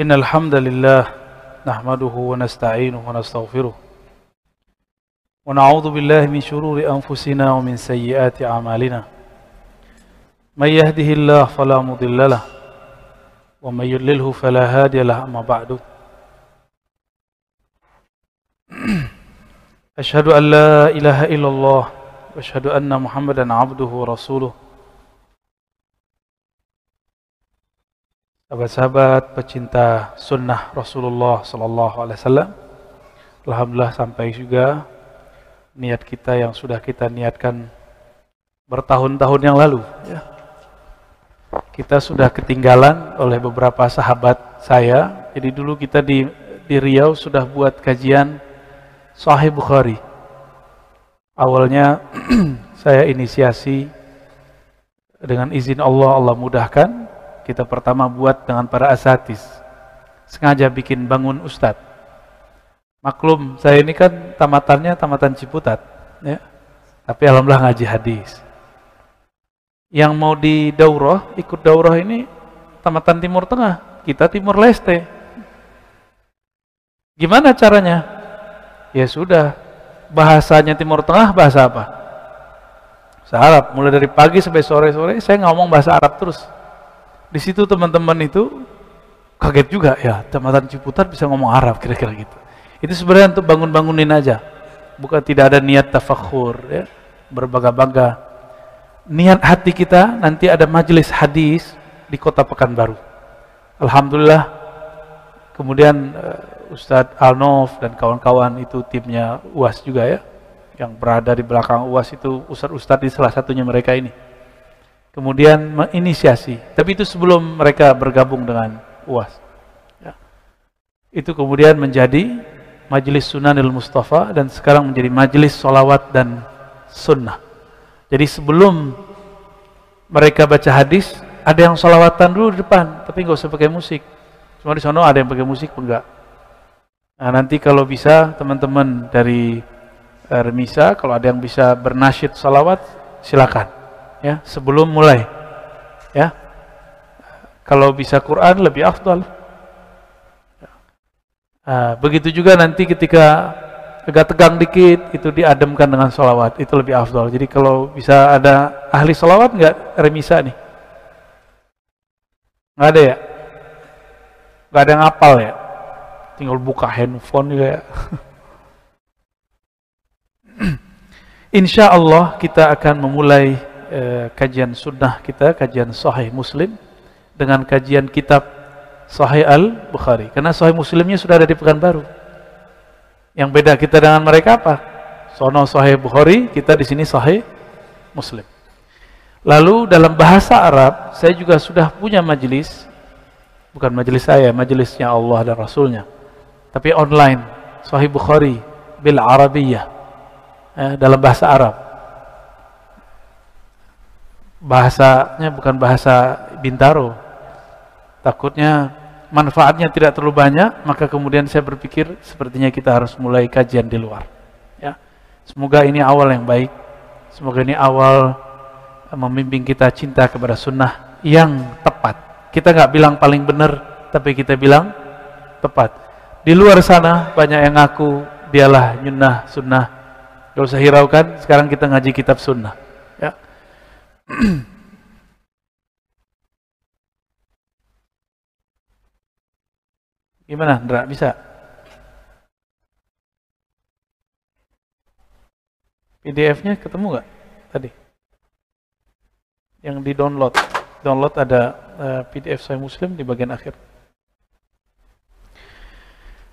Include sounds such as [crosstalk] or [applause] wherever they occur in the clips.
إن الحمد لله نحمده ونستعينه ونستغفره ونعوذ بالله من شرور أنفسنا ومن سيئات أعمالنا. من يهده الله فلا مضل له ومن يضلله فلا هادي له أما بعد. أشهد أن لا إله إلا الله وأشهد أن محمدا عبده ورسوله. Sahabat-sahabat pecinta sunnah Rasulullah Sallallahu Alaihi Wasallam, Alhamdulillah sampai juga niat kita yang sudah kita niatkan bertahun-tahun yang lalu. Ya. Kita sudah ketinggalan oleh beberapa sahabat saya. Jadi dulu kita di di Riau sudah buat kajian Sahih Bukhari. Awalnya [clears throat] saya inisiasi dengan izin Allah, Allah mudahkan kita pertama buat dengan para asatis. Sengaja bikin bangun ustadz. Maklum, saya ini kan tamatannya tamatan Ciputat. Ya. Tapi Alhamdulillah ngaji hadis. Yang mau di daurah, ikut daurah ini tamatan Timur Tengah. Kita Timur Leste. Gimana caranya? Ya sudah, bahasanya Timur Tengah bahasa apa? Bahasa Arab. Mulai dari pagi sampai sore-sore saya ngomong bahasa Arab terus. Di situ teman-teman itu kaget juga ya, Kecamatan Ciputat bisa ngomong Arab kira-kira gitu. Itu sebenarnya untuk bangun-bangunin aja. Bukan tidak ada niat tafakhur ya, berbangga-bangga. Niat hati kita nanti ada majelis hadis di Kota Pekanbaru. Alhamdulillah kemudian uh, Ustadz Alnof dan kawan-kawan itu timnya UAS juga ya yang berada di belakang UAS itu ustadz-ustadz di salah satunya mereka ini kemudian menginisiasi. Tapi itu sebelum mereka bergabung dengan UAS. Ya. Itu kemudian menjadi Majelis Sunanil Mustafa dan sekarang menjadi Majelis Solawat dan Sunnah. Jadi sebelum mereka baca hadis, ada yang solawatan dulu di depan, tapi nggak usah pakai musik. Cuma di sana ada yang pakai musik, enggak. Nah, nanti kalau bisa teman-teman dari uh, Remisa, kalau ada yang bisa bernasyid salawat, silakan ya sebelum mulai. Ya. Kalau bisa Quran lebih afdal. Nah, begitu juga nanti ketika agak tegang dikit itu diademkan dengan sholawat itu lebih afdal. Jadi kalau bisa ada ahli sholawat nggak remisa nih? Nggak ada ya? Nggak ada yang apal ya? Tinggal buka handphone juga ya. [laughs] Insya Allah kita akan memulai eh, kajian sunnah kita, kajian sahih muslim dengan kajian kitab sahih al-Bukhari. Karena sahih muslimnya sudah ada di Pekanbaru. Yang beda kita dengan mereka apa? Sono sahih Bukhari, kita di sini sahih muslim. Lalu dalam bahasa Arab, saya juga sudah punya majelis, bukan majelis saya, majelisnya Allah dan Rasulnya, tapi online, Sahih Bukhari bil Arabiyah, eh, dalam bahasa Arab bahasanya bukan bahasa Bintaro. Takutnya manfaatnya tidak terlalu banyak, maka kemudian saya berpikir sepertinya kita harus mulai kajian di luar. Ya. Semoga ini awal yang baik. Semoga ini awal membimbing kita cinta kepada sunnah yang tepat. Kita nggak bilang paling benar, tapi kita bilang tepat. Di luar sana banyak yang ngaku dialah nyunnah sunnah. Gak usah hiraukan, sekarang kita ngaji kitab sunnah. [clears throat] Gimana, Ndra? Bisa? PDF-nya ketemu nggak tadi? Yang di download, download ada uh, eh, PDF saya Muslim di bagian akhir.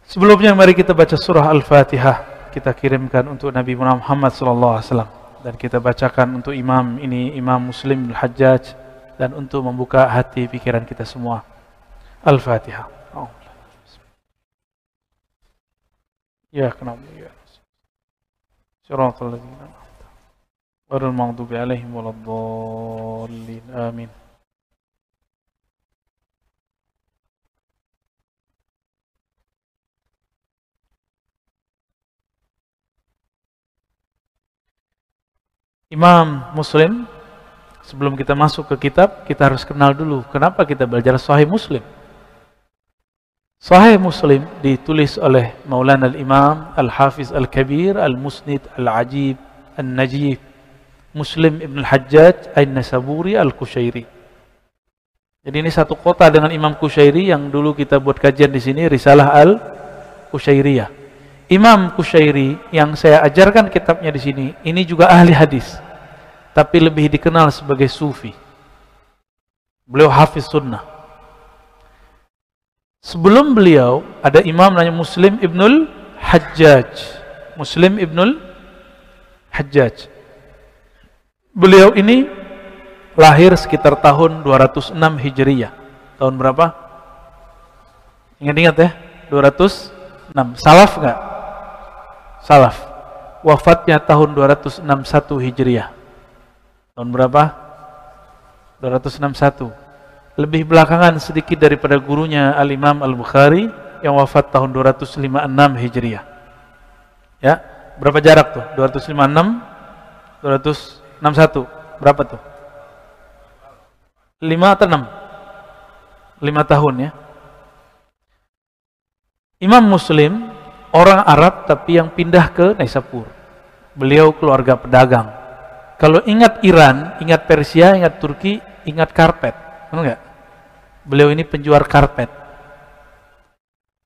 Sebelumnya mari kita baca surah Al-Fatihah. Kita kirimkan untuk Nabi Muhammad SAW dan kita bacakan untuk imam ini Imam Muslim Al-Hajjaj dan untuk membuka hati pikiran kita semua. Al-Fatihah. Ya kenapa ya. Siratal ladzina Ghairil maghdubi alaihim waladdallin. Amin. Imam Muslim sebelum kita masuk ke kitab kita harus kenal dulu kenapa kita belajar Sahih Muslim. Sahih Muslim ditulis oleh Maulana al-Imam Al-Hafiz Al-Kabir Al-Musnid Al-Ajib Al-Najib Muslim Ibn Al-Hajjaj Al-Nasaburi Al-Kushairi. Jadi ini satu kota dengan Imam Kushairi yang dulu kita buat kajian di sini Risalah Al-Kushairiyah. Imam Kushairi yang saya ajarkan kitabnya di sini, ini juga ahli hadis, tapi lebih dikenal sebagai sufi. Beliau hafiz sunnah. Sebelum beliau ada imam namanya Muslim Ibnul Hajjaj. Muslim Ibnul Hajjaj. Beliau ini lahir sekitar tahun 206 Hijriyah. Tahun berapa? Ingat-ingat ya, 206. Salaf enggak? Salaf. Wafatnya tahun 261 Hijriah. Tahun berapa? 261. Lebih belakangan sedikit daripada gurunya Al-Imam Al-Bukhari yang wafat tahun 256 Hijriah. Ya, berapa jarak tuh? 256 261. Berapa tuh? 5 atau 6? 5 tahun ya. Imam Muslim orang Arab tapi yang pindah ke Naisapur. Beliau keluarga pedagang. Kalau ingat Iran, ingat Persia, ingat Turki, ingat karpet. Enggak? Beliau ini penjual karpet.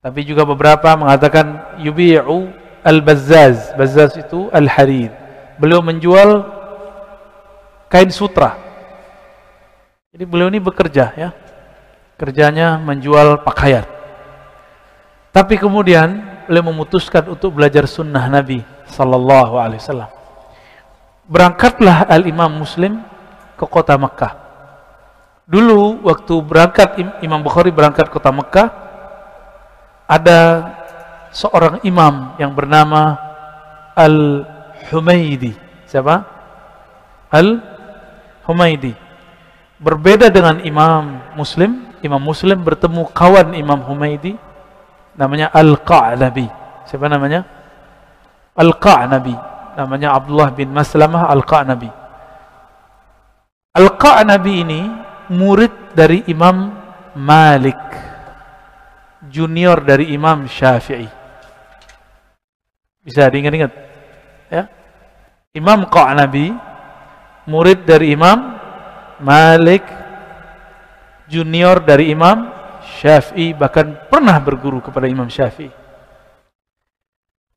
Tapi juga beberapa mengatakan yubi'u al-bazzaz. Bazzaz itu al-harir. Beliau menjual kain sutra. Jadi beliau ini bekerja ya. Kerjanya menjual pakaian. Tapi kemudian beliau memutuskan untuk belajar sunnah Nabi Sallallahu Alaihi Wasallam. Berangkatlah Al Imam Muslim ke kota Mekah. Dulu waktu berangkat Imam Bukhari berangkat kota Mekah, ada seorang imam yang bernama Al Humaidi. Siapa? Al Humaidi. Berbeda dengan Imam Muslim, Imam Muslim bertemu kawan Imam Humaidi namanya Al-Qa'nabi. Siapa namanya? Al-Qa'nabi. Namanya Abdullah bin Maslamah Al-Qa'nabi. Al-Qa'nabi ini murid dari Imam Malik. Junior dari Imam Syafi'i. Bisa diingat-ingat? Ya. Imam Qa'nabi murid dari Imam Malik junior dari Imam Syafi'i bahkan pernah berguru kepada Imam Syafi'i.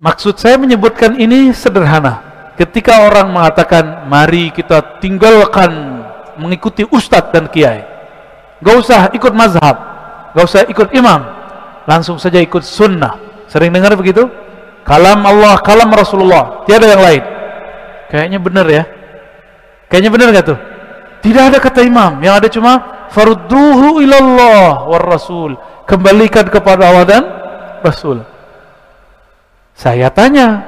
Maksud saya menyebutkan ini sederhana. Ketika orang mengatakan, mari kita tinggalkan mengikuti ustadz dan kiai. Gak usah ikut mazhab, gak usah ikut imam, langsung saja ikut sunnah. Sering dengar begitu? Kalam Allah, kalam Rasulullah, tiada yang lain. Kayaknya benar ya. Kayaknya benar gak tuh? Tidak ada kata imam, yang ada cuma farudduhu ilallah war rasul. Kembalikan kepada Allah dan Rasul. Saya tanya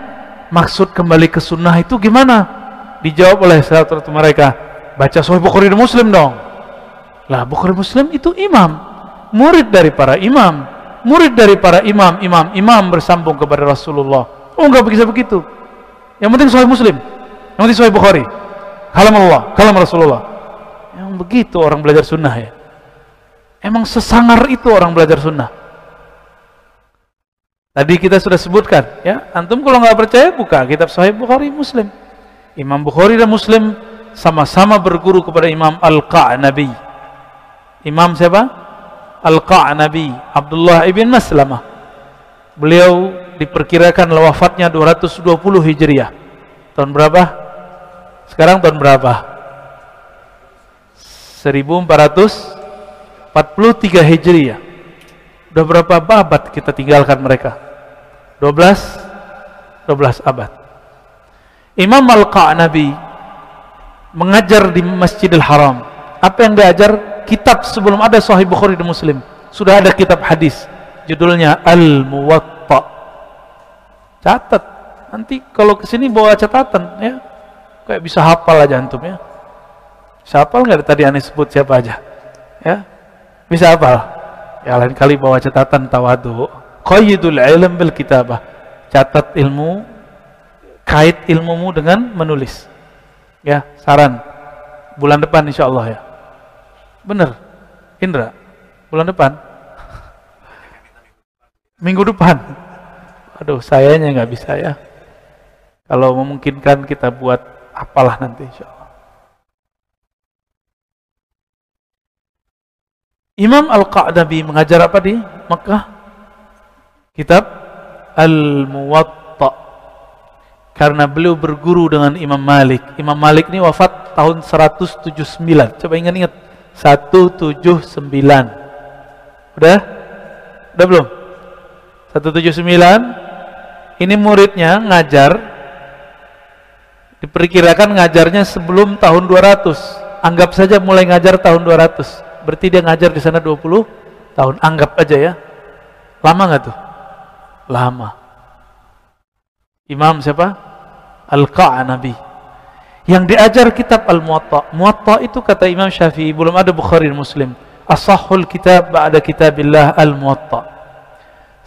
maksud kembali ke sunnah itu gimana? Dijawab oleh salah mereka baca Sahih Bukhari dan Muslim dong. Lah Bukhari Muslim itu imam murid dari para imam murid dari para imam imam imam bersambung kepada Rasulullah. Oh enggak bisa begitu. Yang penting Sahih Muslim yang penting Sahih Bukhari. Kalam Allah kalam Rasulullah begitu orang belajar sunnah ya? Emang sesangar itu orang belajar sunnah. Tadi kita sudah sebutkan, ya. Antum kalau nggak percaya buka kitab Sahih Bukhari Muslim. Imam Bukhari dan Muslim sama-sama berguru kepada Imam Al-Qa'nabi. Imam siapa? Al-Qa'nabi, Abdullah ibn Maslamah. Beliau diperkirakan wafatnya 220 Hijriah. Tahun berapa? Sekarang tahun berapa? 1443 Hijriah. Udah berapa abad kita tinggalkan mereka? 12 12 abad. Imam Al-Qa'nabi mengajar di Masjidil Haram Apa yang diajar? Kitab sebelum ada Sahih Bukhari dan Muslim. Sudah ada kitab hadis. Judulnya Al-Muwatta. Catat. Nanti kalau ke sini bawa catatan ya. Kayak bisa hafal aja antum ya. Bisa hafal nggak tadi aneh sebut siapa aja? Ya. Bisa hafal? Ya lain kali bawa catatan tawadu. Qayyidul ilm bil kitabah. Catat ilmu kait ilmumu dengan menulis. Ya, saran. Bulan depan insya Allah ya. Bener, Indra. Bulan depan. [laughs] Minggu depan. Aduh, sayanya nggak bisa ya. Kalau memungkinkan kita buat apalah nanti insya Allah. Imam Al-Qa'dabi mengajar apa di Makkah? Kitab Al-Muwatta. Karena beliau berguru dengan Imam Malik. Imam Malik ini wafat tahun 179. Coba ingat-ingat. 179. Udah? Udah belum? 179. Ini muridnya ngajar diperkirakan ngajarnya sebelum tahun 200. Anggap saja mulai ngajar tahun 200 Berarti dia ngajar di sana 20 tahun. Anggap aja ya. Lama nggak tuh? Lama. Imam siapa? Al-Qa'anabi. Yang diajar kitab Al-Muwatta. Muwatta itu kata Imam Syafi'i, belum ada Bukhari Muslim. Asahul kitab ba'da kitabillah Al-Muwatta.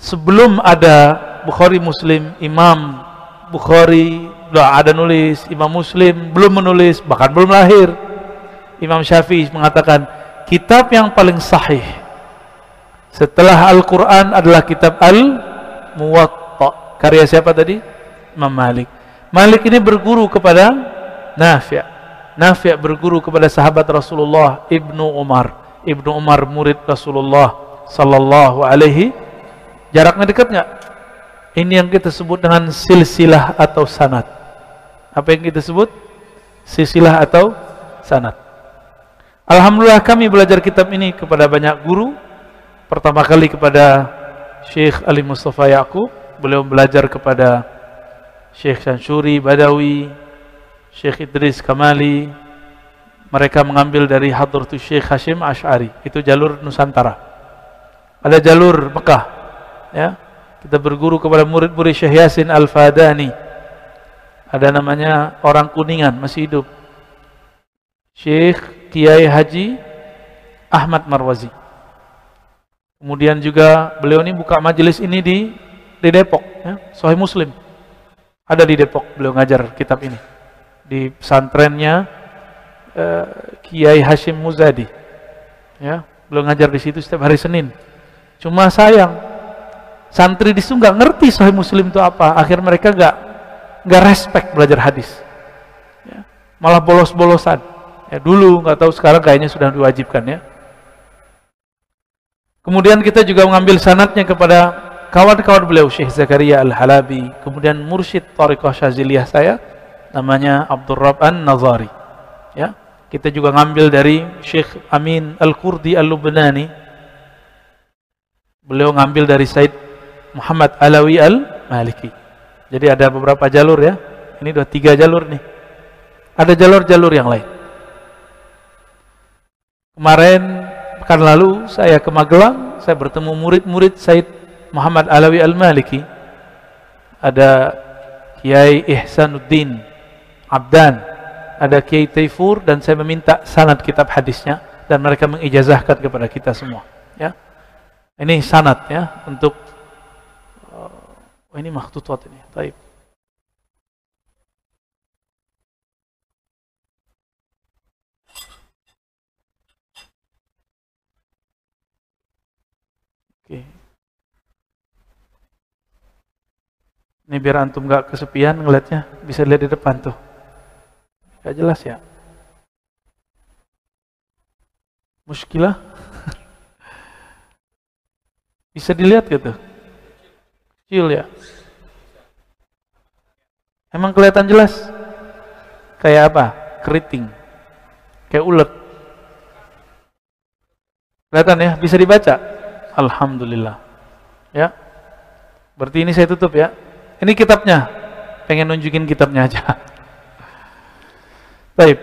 Sebelum ada Bukhari Muslim, Imam Bukhari udah ada nulis, Imam Muslim belum menulis, bahkan belum lahir. Imam Syafi'i mengatakan, kitab yang paling sahih. Setelah Al-Quran adalah kitab Al-Muwatta. Karya siapa tadi? Imam Malik. Malik ini berguru kepada Nafi' Nafi' berguru kepada sahabat Rasulullah Ibnu Umar. Ibnu Umar murid Rasulullah Sallallahu alaihi. Jaraknya dekat nggak? ini yang kita sebut dengan silsilah atau sanad. Apa yang kita sebut? silsilah atau sanad Alhamdulillah kami belajar kitab ini kepada banyak guru. Pertama kali kepada Syekh Ali Mustafa Yaakob, beliau belajar kepada Syekh Shanshuri Badawi, Syekh Idris Kamali. Mereka mengambil dari Hadratus Syekh Hashim Ash'ari. Itu jalur Nusantara. Ada jalur Mekah. Ya. Kita berguru kepada murid-murid Syekh Yasin Al-Fadani. Ada namanya orang Kuningan, masih hidup. Syekh Kiai Haji Ahmad Marwazi. Kemudian juga beliau ini buka majelis ini di di Depok, ya, Sahih Muslim. Ada di Depok beliau ngajar kitab ini di pesantrennya uh, Kiai Hashim Muzadi. Ya, beliau ngajar di situ setiap hari Senin. Cuma sayang santri di situ nggak ngerti Sahih Muslim itu apa. Akhir mereka nggak nggak respect belajar hadis. Ya, malah bolos-bolosan. Ya, dulu nggak tahu sekarang kayaknya sudah diwajibkan ya. Kemudian kita juga mengambil sanatnya kepada kawan-kawan beliau Syekh Zakaria Al-Halabi, kemudian mursyid Tariqah Syaziliyah saya namanya Abdul Rab An-Nazari. Ya. Kita juga ngambil dari Syekh Amin Al-Kurdi Al-Lubnani. Beliau ngambil dari Said Muhammad Alawi Al-Maliki. Jadi ada beberapa jalur ya. Ini dua tiga jalur nih. Ada jalur-jalur yang lain. Kemarin pekan lalu saya ke Magelang, saya bertemu murid-murid Said Muhammad Alawi Al-Maliki. Ada Kiai Ihsanuddin Abdan, ada Kiai Taifur dan saya meminta sanad kitab hadisnya dan mereka mengijazahkan kepada kita semua, ya. Ini sanad ya untuk oh, ini makhtutut ini. Baik. Oke. Ini biar antum gak kesepian ngeliatnya, bisa lihat di depan tuh. Gak jelas ya. Muskilah. [laughs] bisa dilihat gitu. Kecil ya. Emang kelihatan jelas? Kayak apa? Keriting. Kayak ulet. Kelihatan ya? Bisa dibaca? Alhamdulillah. Ya. Berarti ini saya tutup ya. Ini kitabnya. Pengen nunjukin kitabnya aja. [laughs] Baik.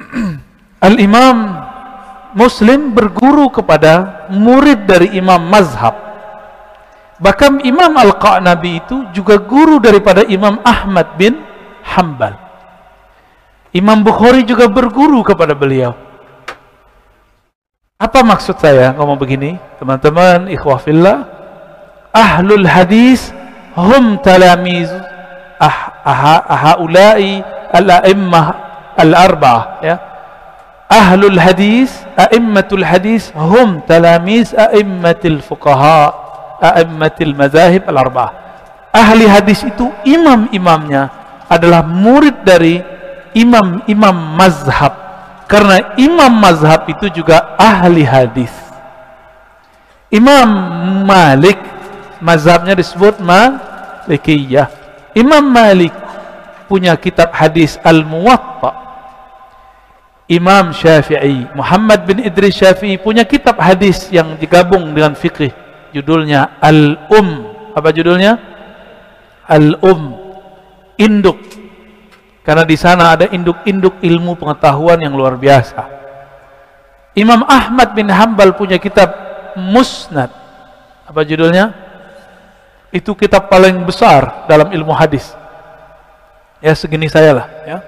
[clears throat] Al-Imam Muslim berguru kepada murid dari Imam Mazhab. Bahkan Imam Al-Qa'nabi itu juga guru daripada Imam Ahmad bin Hambal. Imam Bukhari juga berguru kepada beliau. Apa maksud saya ngomong begini? Teman-teman, ikhwah fillah, ahlul hadis hum talamiz ah, ah, haulai al-a'immah al-arba'ah ya ahlul hadis a'immatul hadis hum talamiz a'immatil fuqaha a'immatil mazahib al-arba'ah ahli hadis itu imam-imamnya adalah murid dari imam-imam mazhab. Karena imam mazhab itu juga ahli hadis. Imam Malik mazhabnya disebut Malikiyah Imam Malik punya kitab hadis Al-Muwatta Imam Syafi'i, Muhammad bin Idris Syafi'i punya kitab hadis yang digabung dengan fikih. Judulnya Al-Um. Apa judulnya? Al-Um. Induk. Karena di sana ada induk-induk ilmu pengetahuan yang luar biasa. Imam Ahmad bin Hambal punya kitab Musnad. Apa judulnya? Itu kitab paling besar dalam ilmu hadis. Ya segini saya lah, ya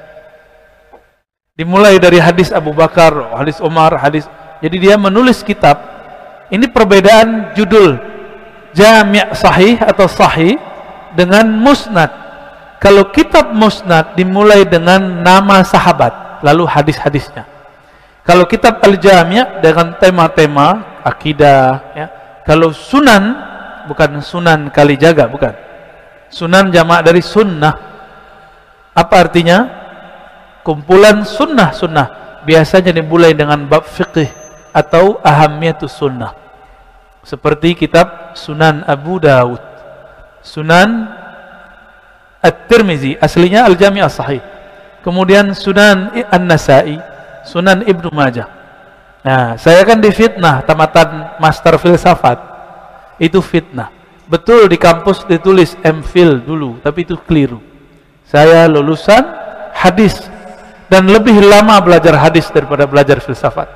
Dimulai dari hadis Abu Bakar, hadis Umar, hadis. Jadi dia menulis kitab. Ini perbedaan judul Jami' Sahih atau Sahih dengan Musnad. Kalau kitab Musnad dimulai dengan nama sahabat, lalu hadis-hadisnya. Kalau kitab Al-Jami' dengan tema-tema akidah, ya. Kalau Sunan bukan Sunan Kalijaga, bukan. Sunan jamak dari sunnah. Apa artinya? kumpulan sunnah-sunnah biasanya dimulai dengan bab fikih atau ahamiyatus sunnah seperti kitab Sunan Abu Dawud Sunan At-Tirmizi aslinya Al-Jami' As-Sahih kemudian Sunan An-Nasai Sunan Ibnu Majah nah saya kan difitnah tamatan master filsafat itu fitnah betul di kampus ditulis MPhil dulu tapi itu keliru saya lulusan hadis dan lebih lama belajar hadis daripada belajar filsafat.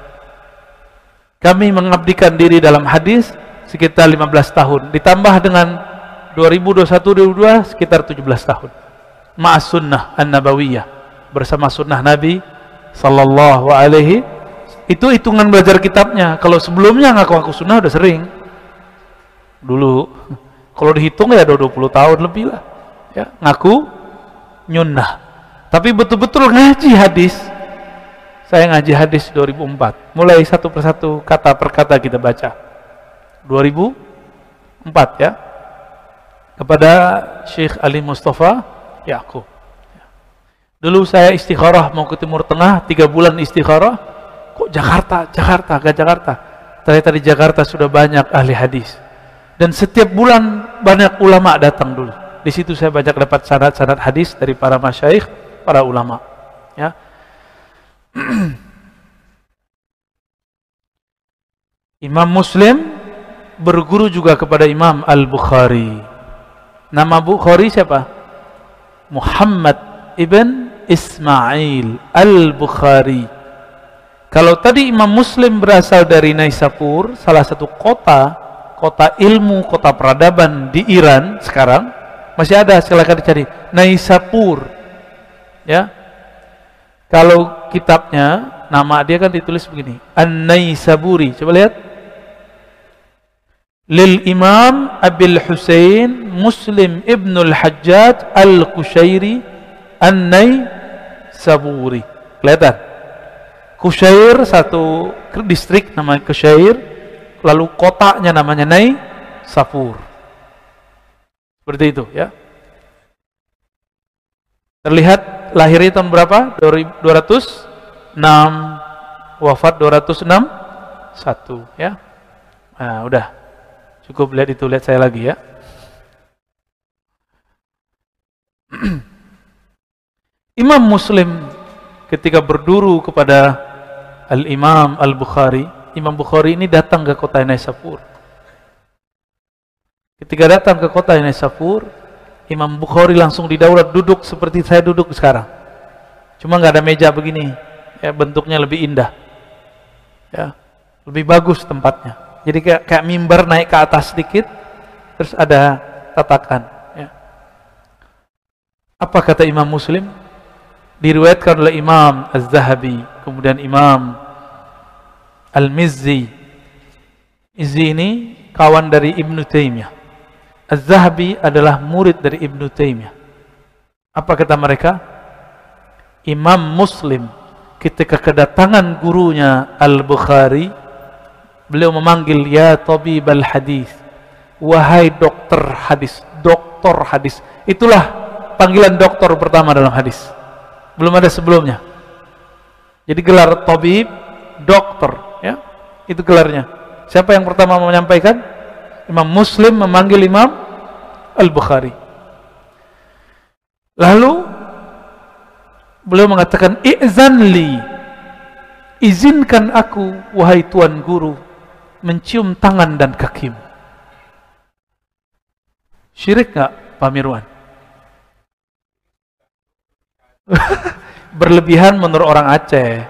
Kami mengabdikan diri dalam hadis sekitar 15 tahun, ditambah dengan 2021-2022 sekitar 17 tahun. Ma'as sunnah an-nabawiyah bersama sunnah Nabi sallallahu alaihi itu hitungan belajar kitabnya. Kalau sebelumnya ngaku-ngaku sunnah udah sering. Dulu kalau dihitung ya udah 20 tahun lebih lah. Ya, ngaku nyunnah tapi betul-betul ngaji hadis. Saya ngaji hadis 2004. Mulai satu persatu kata per kata kita baca. 2004 ya. Kepada Syekh Ali Mustafa Yakub. Dulu saya istikharah mau ke Timur Tengah, tiga bulan istikharah. Kok Jakarta, Jakarta, gak Jakarta. Ternyata di Jakarta sudah banyak ahli hadis. Dan setiap bulan banyak ulama datang dulu. Di situ saya banyak dapat sanad-sanad hadis dari para masyaikh para ulama ya [clears throat] Imam Muslim berguru juga kepada Imam Al-Bukhari nama Bukhari siapa? Muhammad ibn Ismail Al-Bukhari kalau tadi Imam Muslim berasal dari Naisapur salah satu kota kota ilmu, kota peradaban di Iran sekarang masih ada silakan dicari. Naisapur. Ya. Kalau kitabnya nama dia kan ditulis begini. An-Naisaburi. Coba lihat. Lil Imam Abil Husain Muslim Ibnul Hajjaj Al-Kushairi An-Naisaburi. Kelihatan? Kushair satu distrik namanya Kushair lalu kotanya namanya Nai Safur. Seperti itu ya. Terlihat lahirnya tahun berapa? 206 wafat 206 satu ya. Nah udah. Cukup lihat itu lihat saya lagi ya. [clears throat] Imam Muslim ketika berduru kepada Al-Imam Al-Bukhari Imam Bukhari ini datang ke kota Naisapur ketika datang ke kota Naisapur Imam Bukhari langsung didaulat duduk seperti saya duduk sekarang. Cuma nggak ada meja begini, ya bentuknya lebih indah ya lebih bagus tempatnya jadi kayak, kayak mimbar naik ke atas sedikit terus ada tatakan ya. apa kata Imam Muslim diriwayatkan oleh Imam Az-Zahabi kemudian Imam Al-Mizzi. Izzi ini kawan dari Ibnu Taimiyah Az-Zahabi adalah murid dari Ibnu Taimiyah apa kata mereka? Imam Muslim ketika kedatangan gurunya Al-Bukhari beliau memanggil ya tabib al-hadis wahai dokter hadis doktor hadis. Itulah panggilan doktor pertama dalam hadis. Belum ada sebelumnya. Jadi gelar tabib dokter itu gelarnya siapa yang pertama menyampaikan Imam Muslim memanggil Imam Al-Bukhari lalu Beliau mengatakan, "I'zanli." Izinkan aku, wahai tuan guru, mencium tangan dan kakimu. Syirik nggak, Pak Mirwan? [laughs] Berlebihan menurut orang Aceh,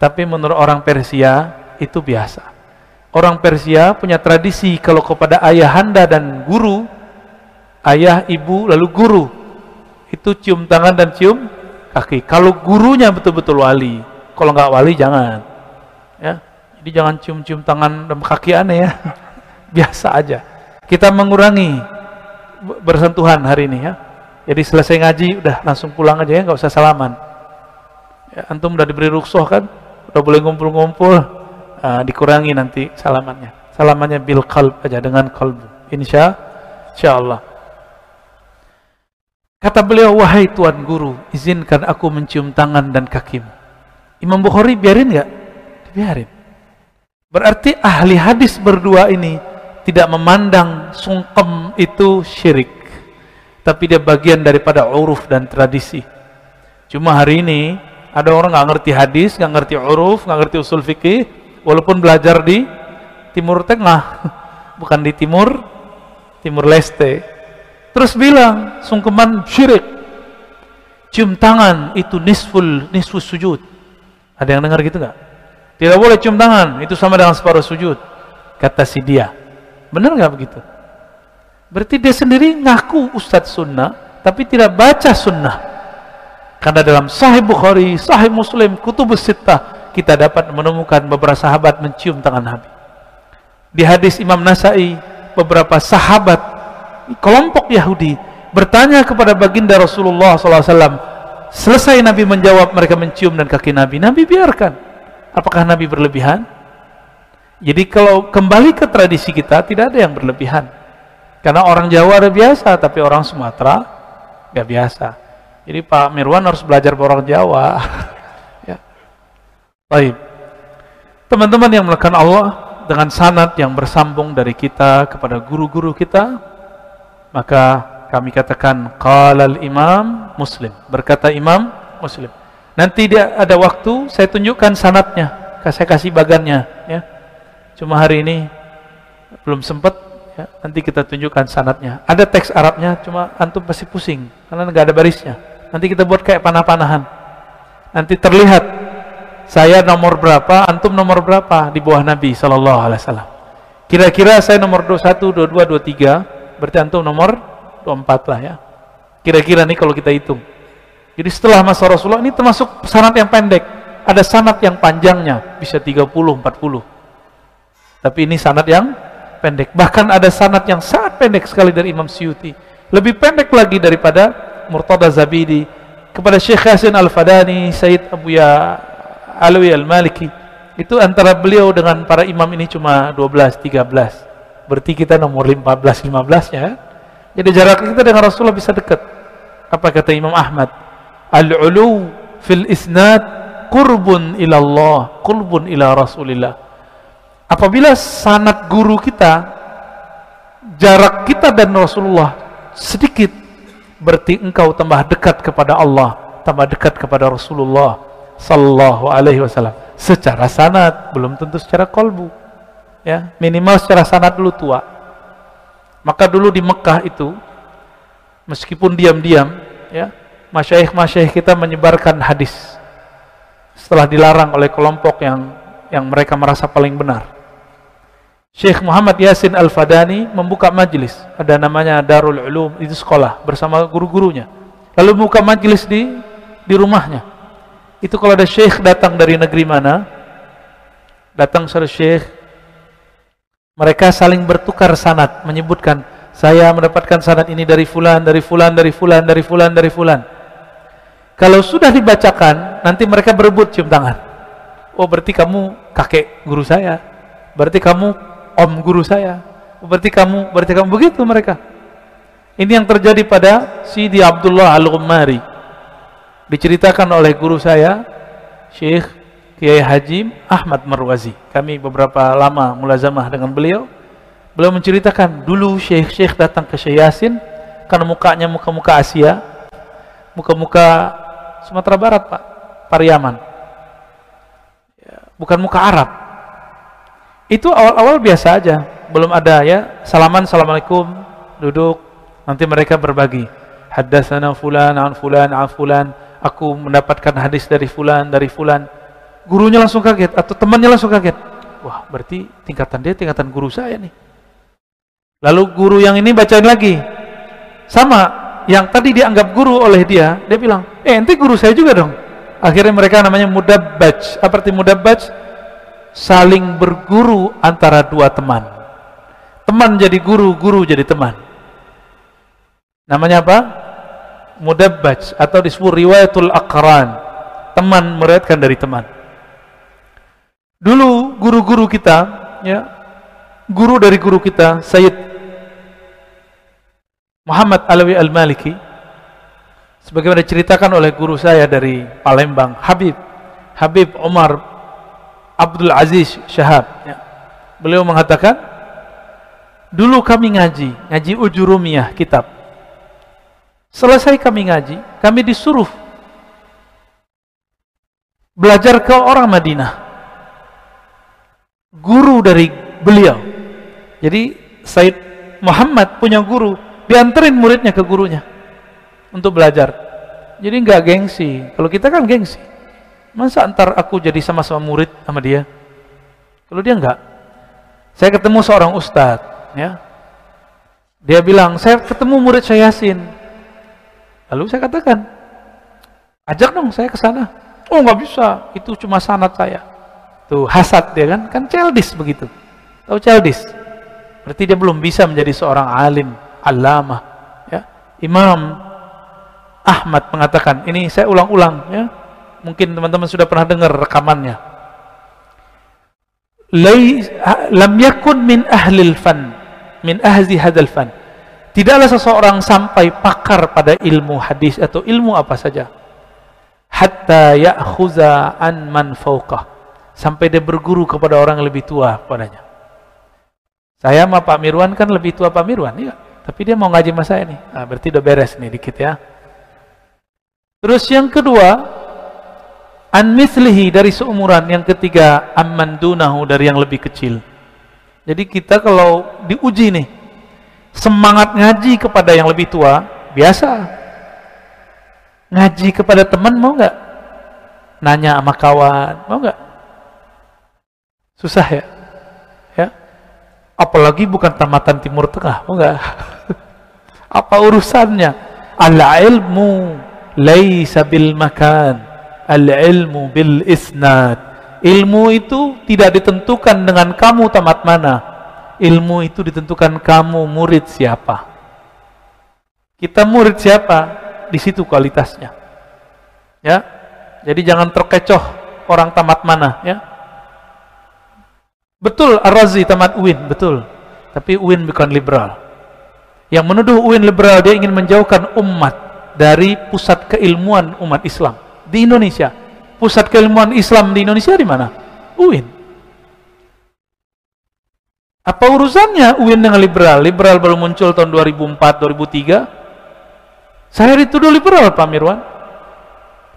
tapi menurut orang Persia itu biasa. Orang Persia punya tradisi kalau kepada ayahanda dan guru, ayah, ibu, lalu guru, itu cium tangan dan cium kaki. Kalau gurunya betul-betul wali, kalau nggak wali jangan. Ya, jadi jangan cium-cium tangan dan kaki aneh ya. [laughs] Biasa aja. Kita mengurangi bersentuhan hari ini ya. Jadi selesai ngaji udah langsung pulang aja ya, nggak usah salaman. Ya, antum udah diberi ruksoh kan, udah boleh ngumpul-ngumpul, nah, dikurangi nanti salamannya. Salamannya bil kalb aja dengan kalbu. Insya, insya Allah. Kata beliau, wahai tuan guru, izinkan aku mencium tangan dan kakimu. Imam Bukhari biarin nggak? Biarin. Berarti ahli hadis berdua ini tidak memandang sungkem itu syirik. Tapi dia bagian daripada uruf dan tradisi. Cuma hari ini ada orang nggak ngerti hadis, nggak ngerti uruf, nggak ngerti usul fikih, walaupun belajar di Timur Tengah, [laughs] bukan di Timur Timur Leste, Terus bilang, sungkeman syirik. Cium tangan itu nisful nisful sujud. Ada yang dengar gitu nggak? Tidak boleh cium tangan, itu sama dengan separuh sujud. Kata si dia. Benar nggak begitu? Berarti dia sendiri ngaku Ustadz Sunnah, tapi tidak baca Sunnah. Karena dalam Sahih Bukhari, Sahih Muslim, Kutubus Sittah, kita dapat menemukan beberapa sahabat mencium tangan Nabi. Di hadis Imam Nasai, beberapa sahabat kelompok Yahudi bertanya kepada baginda Rasulullah SAW selesai Nabi menjawab mereka mencium dan kaki Nabi. Nabi biarkan. Apakah Nabi berlebihan? Jadi kalau kembali ke tradisi kita tidak ada yang berlebihan. Karena orang Jawa ada biasa tapi orang Sumatera nggak biasa. Jadi Pak Mirwan harus belajar orang Jawa. [laughs] baik. Teman-teman yang melakukan Allah dengan sanat yang bersambung dari kita kepada guru-guru kita maka kami katakan qalal imam muslim. Berkata imam muslim. Nanti dia ada waktu saya tunjukkan sanatnya saya kasih bagannya ya. Cuma hari ini belum sempat ya, nanti kita tunjukkan sanatnya ada teks Arabnya cuma antum pasti pusing karena nggak ada barisnya. Nanti kita buat kayak panah-panahan. Nanti terlihat saya nomor berapa? Antum nomor berapa? Di bawah Nabi Shallallahu Alaihi Wasallam. Kira-kira saya nomor 21 22 23 berarti antum nomor 24 lah ya. Kira-kira nih kalau kita hitung. Jadi setelah masa Rasulullah ini termasuk sanat yang pendek. Ada sanat yang panjangnya bisa 30 40 tapi ini sanat yang pendek. Bahkan ada sanat yang sangat pendek sekali dari Imam Syuti lebih pendek lagi daripada Murtada Zabidi kepada Syekh Hasan Al-Fadani Said Abu Ya Alwi Al-Maliki. Itu antara beliau dengan para imam ini cuma 12 13 berarti kita nomor 15 15 ya. Jadi jarak kita dengan Rasulullah bisa dekat. Apa kata Imam Ahmad? Al-ulu fil isnad qurbun ila Allah qurbun ila Rasulillah. Apabila sanat guru kita jarak kita dan Rasulullah sedikit berarti engkau tambah dekat kepada Allah tambah dekat kepada Rasulullah sallallahu alaihi wasallam secara sanat belum tentu secara kolbu ya minimal secara sanat dulu tua maka dulu di Mekah itu meskipun diam-diam ya masyaikh-masyaikh kita menyebarkan hadis setelah dilarang oleh kelompok yang yang mereka merasa paling benar. Syekh Muhammad Yasin Al-Fadani membuka majelis, ada namanya Darul Ulum, itu sekolah bersama guru-gurunya. Lalu membuka majelis di di rumahnya. Itu kalau ada syekh datang dari negeri mana, datang seorang syekh, mereka saling bertukar sanat, menyebutkan, saya mendapatkan sanat ini dari fulan, dari fulan, dari fulan, dari fulan, dari fulan. Kalau sudah dibacakan, nanti mereka berebut cium tangan. Oh berarti kamu kakek guru saya, berarti kamu om guru saya, oh, berarti kamu, berarti kamu begitu mereka. Ini yang terjadi pada Sidi Abdullah Al-Ghummari. Diceritakan oleh guru saya, Syekh Kiai Haji Ahmad Marwazi. Kami beberapa lama mulazamah dengan beliau. Beliau menceritakan dulu Syekh-Syekh datang ke Syekh Yasin karena mukanya muka-muka Asia, muka-muka Sumatera Barat Pak, Pariaman. Ya, bukan muka Arab. Itu awal-awal biasa aja, belum ada ya salaman assalamualaikum, duduk, nanti mereka berbagi. Haddatsana fulan an fulan an fulan, aku mendapatkan hadis dari fulan dari fulan. Gurunya langsung kaget atau temannya langsung kaget. Wah, berarti tingkatan dia tingkatan guru saya nih. Lalu guru yang ini bacain lagi. Sama, yang tadi dianggap guru oleh dia, dia bilang, eh ente guru saya juga dong. Akhirnya mereka namanya mudabbaj. Apa arti mudabbaj? Saling berguru antara dua teman. Teman jadi guru, guru jadi teman. Namanya apa? Mudabbaj atau disebut riwayatul akran. Teman meriwayatkan dari teman. Dulu guru-guru kita, ya, guru dari guru kita, Sayyid Muhammad Alawi Al-Maliki sebagaimana diceritakan oleh guru saya dari Palembang Habib Habib Umar Abdul Aziz Syahab ya. beliau mengatakan dulu kami ngaji ngaji ujurumiyah kitab selesai kami ngaji kami disuruh belajar ke orang Madinah. Guru dari beliau. Jadi Said Muhammad punya guru dianterin muridnya ke gurunya untuk belajar. Jadi nggak gengsi. Kalau kita kan gengsi. Masa antar aku jadi sama-sama murid sama dia? Kalau dia nggak. Saya ketemu seorang ustadz ya. Dia bilang saya ketemu murid saya Yasin lalu saya katakan ajak dong saya ke sana. Oh nggak bisa. Itu cuma sanat saya. Tuh hasad dia kan kan childish begitu. Tahu childish? Berarti dia belum bisa menjadi seorang alim allamah ya. Imam Ahmad mengatakan ini saya ulang-ulang ya. Mungkin teman-teman sudah pernah dengar rekamannya. Lam yakun min ahlil fan min ahzi hadal fan tidaklah seseorang sampai pakar pada ilmu hadis atau ilmu apa saja hatta ya'khuza an man fawqah sampai dia berguru kepada orang yang lebih tua padanya saya sama Pak Mirwan kan lebih tua Pak Mirwan ya tapi dia mau ngaji sama saya nih. Nah, berarti udah beres nih dikit ya. Terus yang kedua, an mislihi dari seumuran. Yang ketiga, amman dunahu dari yang lebih kecil. Jadi kita kalau diuji nih, semangat ngaji kepada yang lebih tua, biasa. Ngaji kepada teman mau nggak? Nanya sama kawan, mau nggak? Susah ya? Ya. Apalagi bukan tamatan Timur Tengah, mau nggak? [laughs] Apa urusannya? Al-ilmu laisa bil makan. Al-ilmu bil isnad. Ilmu itu tidak ditentukan dengan kamu tamat mana. Ilmu itu ditentukan kamu murid siapa. Kita murid siapa? Di situ kualitasnya. Ya. Jadi jangan terkecoh orang tamat mana, ya. Betul Ar-Razi tamat UIN, betul. Tapi UIN bukan liberal yang menuduh UIN liberal dia ingin menjauhkan umat dari pusat keilmuan umat Islam di Indonesia. Pusat keilmuan Islam di Indonesia di mana? UIN. Apa urusannya UIN dengan liberal? Liberal baru muncul tahun 2004, 2003. Saya dituduh liberal, Pak Mirwan.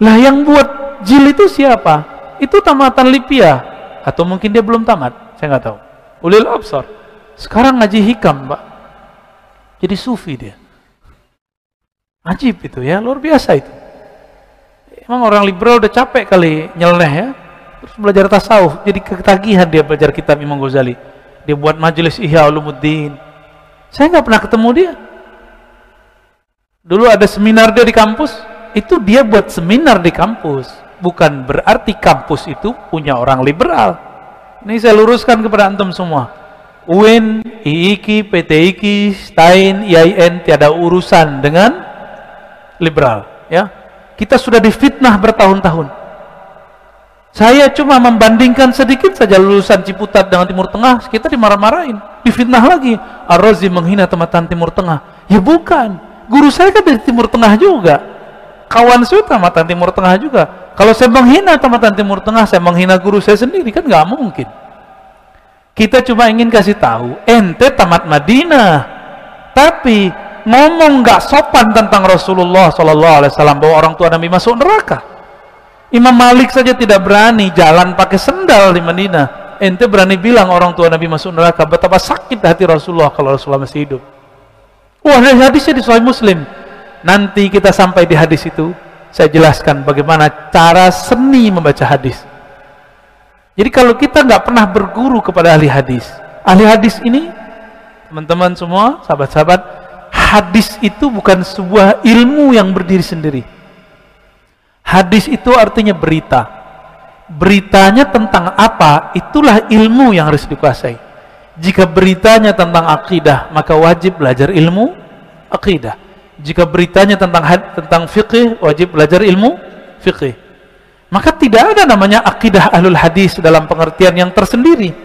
Lah yang buat jil itu siapa? Itu tamatan Lipia atau mungkin dia belum tamat? Saya nggak tahu. Ulil Absar. Sekarang ngaji hikam, Pak. Jadi sufi dia. Ajib itu ya, luar biasa itu. Emang orang liberal udah capek kali nyeleneh ya. Terus belajar tasawuf, jadi ketagihan dia belajar kitab Imam Ghazali. Dia buat majelis Ihya Ulumuddin. Saya nggak pernah ketemu dia. Dulu ada seminar dia di kampus, itu dia buat seminar di kampus. Bukan berarti kampus itu punya orang liberal. Ini saya luruskan kepada antum semua. UIN, IIKI, PTIKI, STAIN, IAIN tiada urusan dengan liberal, ya. Kita sudah difitnah bertahun-tahun. Saya cuma membandingkan sedikit saja lulusan Ciputat dengan Timur Tengah, kita dimarah-marahin, difitnah lagi. Ar-Razi menghina teman Timur Tengah. Ya bukan, guru saya kan dari Timur Tengah juga. Kawan saya tamatan Timur Tengah juga. Kalau saya menghina tamatan Timur Tengah, saya menghina guru saya sendiri kan nggak mungkin. Kita cuma ingin kasih tahu, ente tamat Madinah, tapi ngomong nggak sopan tentang Rasulullah Sallallahu Alaihi Wasallam bahwa orang tua Nabi masuk neraka. Imam Malik saja tidak berani jalan pakai sendal di Madinah. Ente berani bilang orang tua Nabi masuk neraka. Betapa sakit hati Rasulullah kalau Rasulullah masih hidup. Wah, ada hadisnya di Sahih Muslim. Nanti kita sampai di hadis itu, saya jelaskan bagaimana cara seni membaca hadis. Jadi kalau kita nggak pernah berguru kepada ahli hadis, ahli hadis ini, teman-teman semua, sahabat-sahabat, hadis itu bukan sebuah ilmu yang berdiri sendiri Hadis itu artinya berita. Beritanya tentang apa, itulah ilmu yang harus dikuasai. Jika beritanya tentang akidah, maka wajib belajar ilmu akidah. Jika beritanya tentang tentang fikih, wajib belajar ilmu fikih. Maka tidak ada namanya akidah ahlul hadis dalam pengertian yang tersendiri.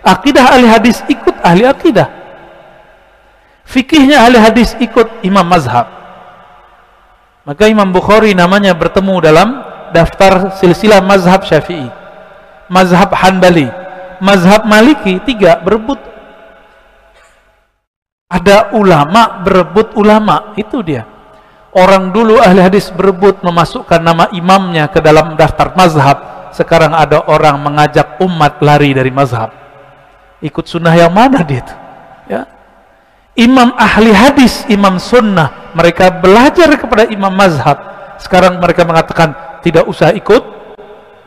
Akidah ahli hadis ikut ahli akidah. Fikihnya ahli hadis ikut imam mazhab. Maka Imam Bukhari namanya bertemu dalam daftar silsilah mazhab syafi'i. Mazhab Hanbali. Mazhab Maliki, tiga, berebut. Ada ulama berebut ulama, itu dia. Orang dulu ahli hadis berebut memasukkan nama imamnya ke dalam daftar mazhab. Sekarang ada orang mengajak umat lari dari mazhab. Ikut sunnah yang mana dia itu? Ya, imam ahli hadis, imam sunnah, mereka belajar kepada imam mazhab. Sekarang mereka mengatakan tidak usah ikut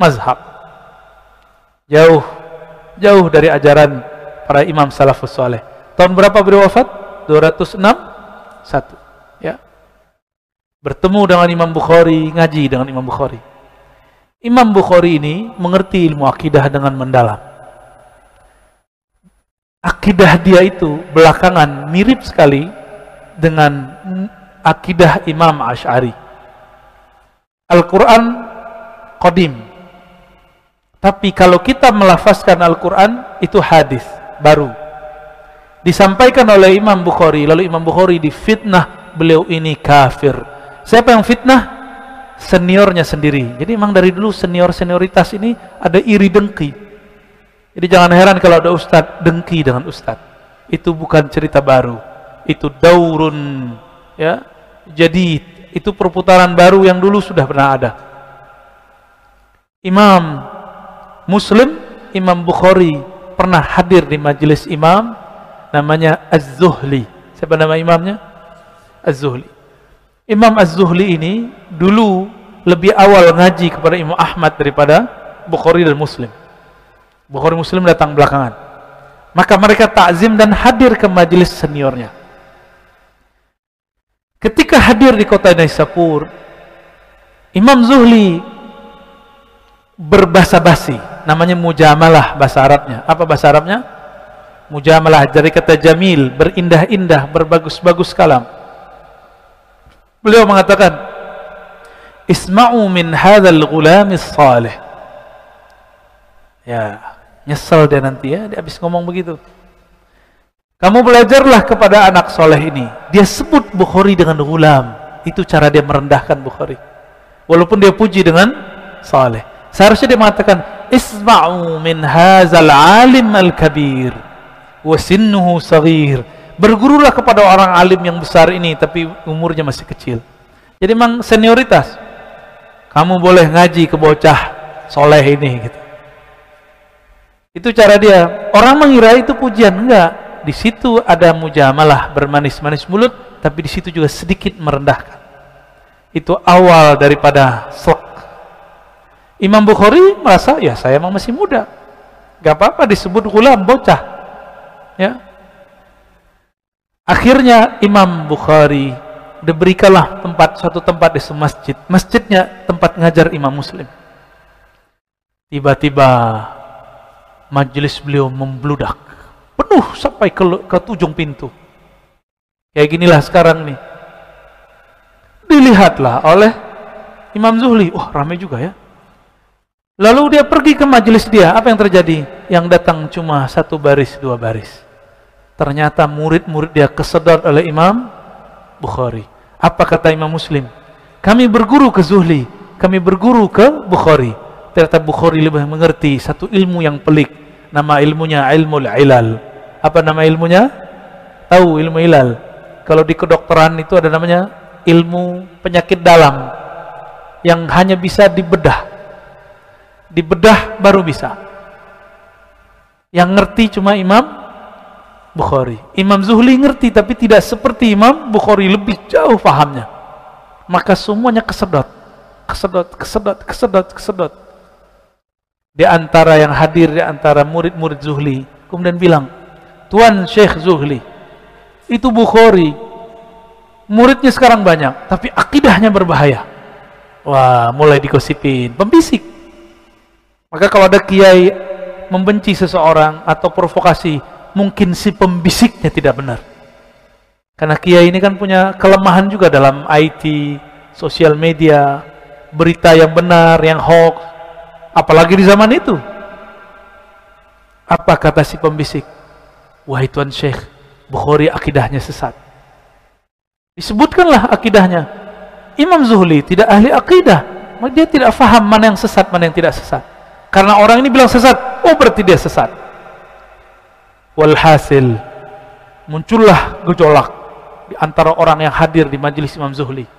mazhab. Jauh, jauh dari ajaran para imam salafus soleh. Tahun berapa beliau wafat? 206 satu. Ya. Bertemu dengan Imam Bukhari, ngaji dengan Imam Bukhari. Imam Bukhari ini mengerti ilmu akidah dengan mendalam akidah dia itu belakangan mirip sekali dengan akidah Imam Ash'ari. Al-Quran Qadim. Tapi kalau kita melafazkan Al-Quran, itu hadis baru. Disampaikan oleh Imam Bukhari, lalu Imam Bukhari difitnah beliau ini kafir. Siapa yang fitnah? Seniornya sendiri. Jadi memang dari dulu senior-senioritas ini ada iri dengki jadi jangan heran kalau ada ustadz dengki dengan ustadz. Itu bukan cerita baru. Itu daurun. Ya. Jadi itu perputaran baru yang dulu sudah pernah ada. Imam Muslim, Imam Bukhari pernah hadir di majelis imam namanya Az-Zuhli. Siapa nama imamnya? Az-Zuhli. Imam Az-Zuhli ini dulu lebih awal ngaji kepada Imam Ahmad daripada Bukhari dan Muslim. Bukhari Muslim datang belakangan. Maka mereka takzim dan hadir ke majelis seniornya. Ketika hadir di kota Naisapur, Imam Zuhli berbahasa basi, namanya mujamalah bahasa Arabnya. Apa bahasa Arabnya? Mujamalah dari kata jamil, berindah-indah, berbagus-bagus kalam. Beliau mengatakan, "Isma'u min hadzal ghulamis salih." Ya, Nyesel dia nanti ya, dia habis ngomong begitu. Kamu belajarlah kepada anak soleh ini. Dia sebut Bukhari dengan gulam. Itu cara dia merendahkan Bukhari. Walaupun dia puji dengan soleh. Seharusnya dia mengatakan, Isma'u min hazal alim al-kabir. Wasinnuhu sagir. Bergurulah kepada orang alim yang besar ini, tapi umurnya masih kecil. Jadi memang senioritas. Kamu boleh ngaji ke bocah soleh ini gitu. Itu cara dia. Orang mengira itu pujian, enggak. Di situ ada mujamalah bermanis-manis mulut, tapi di situ juga sedikit merendahkan. Itu awal daripada slek Imam Bukhari merasa ya saya memang masih muda. Gak apa-apa disebut gulam bocah. Ya. Akhirnya Imam Bukhari diberikanlah tempat suatu tempat di masjid. Masjidnya tempat ngajar Imam Muslim. Tiba-tiba majelis beliau membludak. Penuh sampai ke, ke tujung pintu. Kayak ginilah sekarang nih. Dilihatlah oleh Imam Zuhli. Wah, ramai juga ya. Lalu dia pergi ke majelis dia. Apa yang terjadi? Yang datang cuma satu baris, dua baris. Ternyata murid-murid dia kesedot oleh Imam Bukhari. Apa kata Imam Muslim? Kami berguru ke Zuhli, kami berguru ke Bukhari. Ternyata Bukhari lebih mengerti satu ilmu yang pelik. Nama ilmunya ilmu ilal. Apa nama ilmunya? Tahu ilmu ilal. Kalau di kedokteran itu ada namanya ilmu penyakit dalam yang hanya bisa dibedah. Dibedah baru bisa. Yang ngerti cuma Imam Bukhari. Imam Zuhli ngerti tapi tidak seperti Imam Bukhari lebih jauh pahamnya. Maka semuanya kesedot, kesedot, kesedot, kesedot, kesedot. Di antara yang hadir di antara murid-murid Zuhli kemudian bilang, "Tuan Syekh Zuhli, itu Bukhari. Muridnya sekarang banyak, tapi akidahnya berbahaya." Wah, mulai dikosipin, pembisik. Maka kalau ada kiai membenci seseorang atau provokasi, mungkin si pembisiknya tidak benar. Karena kiai ini kan punya kelemahan juga dalam IT, sosial media, berita yang benar, yang hoax, apalagi di zaman itu. Apa kata si pembisik? Wahai Tuan Syekh, Bukhari akidahnya sesat. Disebutkanlah akidahnya. Imam Zuhli tidak ahli akidah. Dia tidak faham mana yang sesat, mana yang tidak sesat. Karena orang ini bilang sesat, oh berarti dia sesat. Walhasil muncullah gejolak di antara orang yang hadir di majelis Imam Zuhli.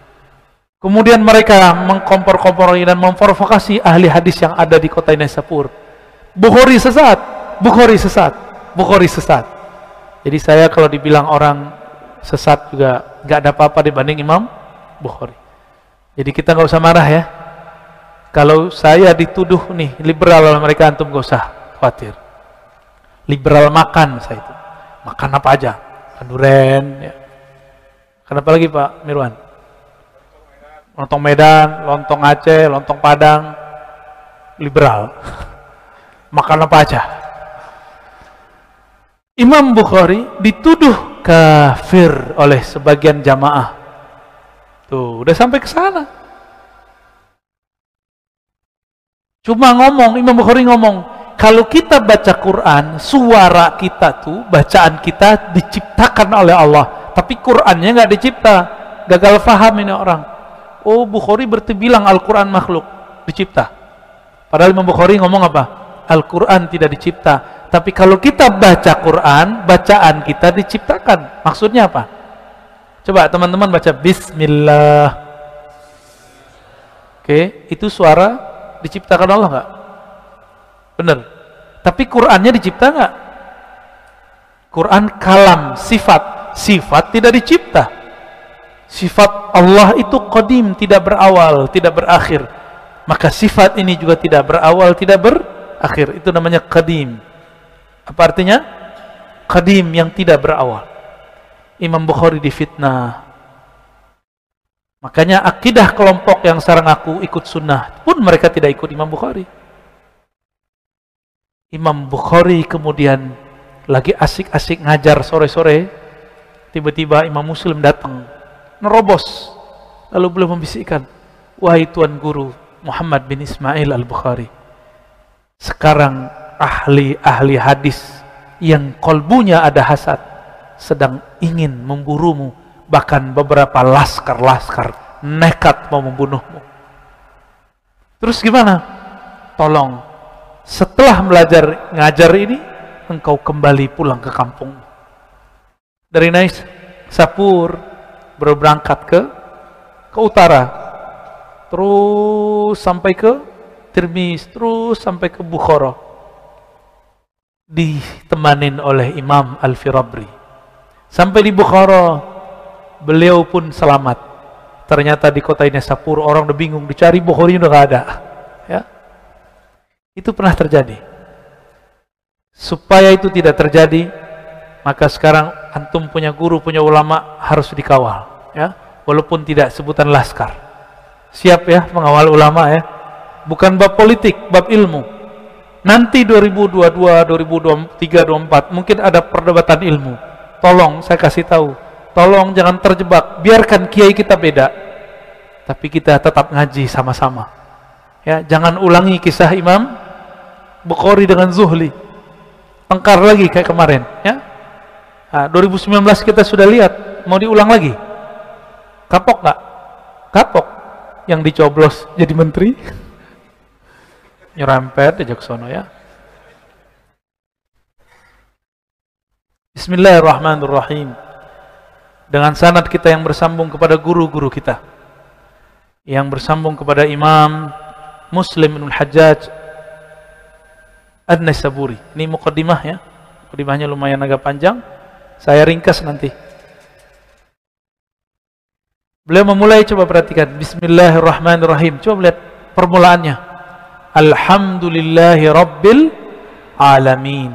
Kemudian mereka mengkompor-kompori dan memprovokasi ahli hadis yang ada di kota Nesapur. Bukhari sesat, Bukhari sesat, Bukhari sesat. Jadi saya kalau dibilang orang sesat juga nggak ada apa-apa dibanding Imam Bukhari. Jadi kita nggak usah marah ya. Kalau saya dituduh nih liberal oleh mereka antum nggak usah khawatir liberal makan saya itu makan apa aja duren ya. kenapa lagi Pak Mirwan lontong Medan lontong Aceh lontong Padang liberal [laughs] makan apa aja Imam Bukhari dituduh kafir oleh sebagian jamaah tuh udah sampai ke sana cuma ngomong Imam Bukhari ngomong kalau kita baca Quran, suara kita tuh, bacaan kita diciptakan oleh Allah. Tapi Qurannya nggak dicipta. Gagal faham ini orang. Oh, Bukhari bilang Al-Quran makhluk. Dicipta. Padahal Imam Bukhari ngomong apa? Al-Quran tidak dicipta. Tapi kalau kita baca Quran, bacaan kita diciptakan. Maksudnya apa? Coba teman-teman baca Bismillah. Oke, itu suara diciptakan Allah nggak? Benar. Tapi Qurannya dicipta nggak? Quran kalam, sifat. Sifat tidak dicipta. Sifat Allah itu qadim, tidak berawal, tidak berakhir. Maka sifat ini juga tidak berawal, tidak berakhir. Itu namanya qadim. Apa artinya? Qadim yang tidak berawal. Imam Bukhari difitnah. Makanya akidah kelompok yang sekarang aku ikut sunnah pun mereka tidak ikut Imam Bukhari. Imam Bukhari kemudian lagi asik-asik ngajar sore-sore tiba-tiba Imam Muslim datang nerobos lalu beliau membisikkan wahai tuan guru Muhammad bin Ismail al-Bukhari sekarang ahli-ahli hadis yang kolbunya ada hasad sedang ingin memburumu bahkan beberapa laskar-laskar nekat mau membunuhmu. Terus gimana? Tolong setelah belajar ngajar ini engkau kembali pulang ke kampung. Dari Nais Sapur baru berangkat ke ke utara. Terus sampai ke Tirmis terus sampai ke Bukhara. Ditemanin oleh Imam Al-Firabri. Sampai di Bukhara beliau pun selamat. Ternyata di kota ini Sapur orang udah bingung dicari Bukhari udah gak ada. Ya. Itu pernah terjadi. Supaya itu tidak terjadi, maka sekarang antum punya guru, punya ulama harus dikawal, ya. Walaupun tidak sebutan laskar. Siap ya mengawal ulama ya. Bukan bab politik, bab ilmu. Nanti 2022, 2023, 2024 mungkin ada perdebatan ilmu. Tolong saya kasih tahu, tolong jangan terjebak. Biarkan kiai kita beda, tapi kita tetap ngaji sama-sama. Ya, jangan ulangi kisah Imam Bukhari dengan Zuhli. Tengkar lagi kayak kemarin, ya. Nah, 2019 kita sudah lihat, mau diulang lagi? Kapok nggak? Kapok. Yang dicoblos jadi menteri. [laughs] Nyerempet aja ke sono ya. Bismillahirrahmanirrahim. Dengan sanad kita yang bersambung kepada guru-guru kita. Yang bersambung kepada Imam Muslim bin Hajjaj Ad-Naisaburi. Ini mukaddimah ya. Mukaddimahnya lumayan agak panjang. Saya ringkas nanti. Beliau memulai coba perhatikan Bismillahirrahmanirrahim. Coba lihat permulaannya. Alhamdulillahi rabbil alamin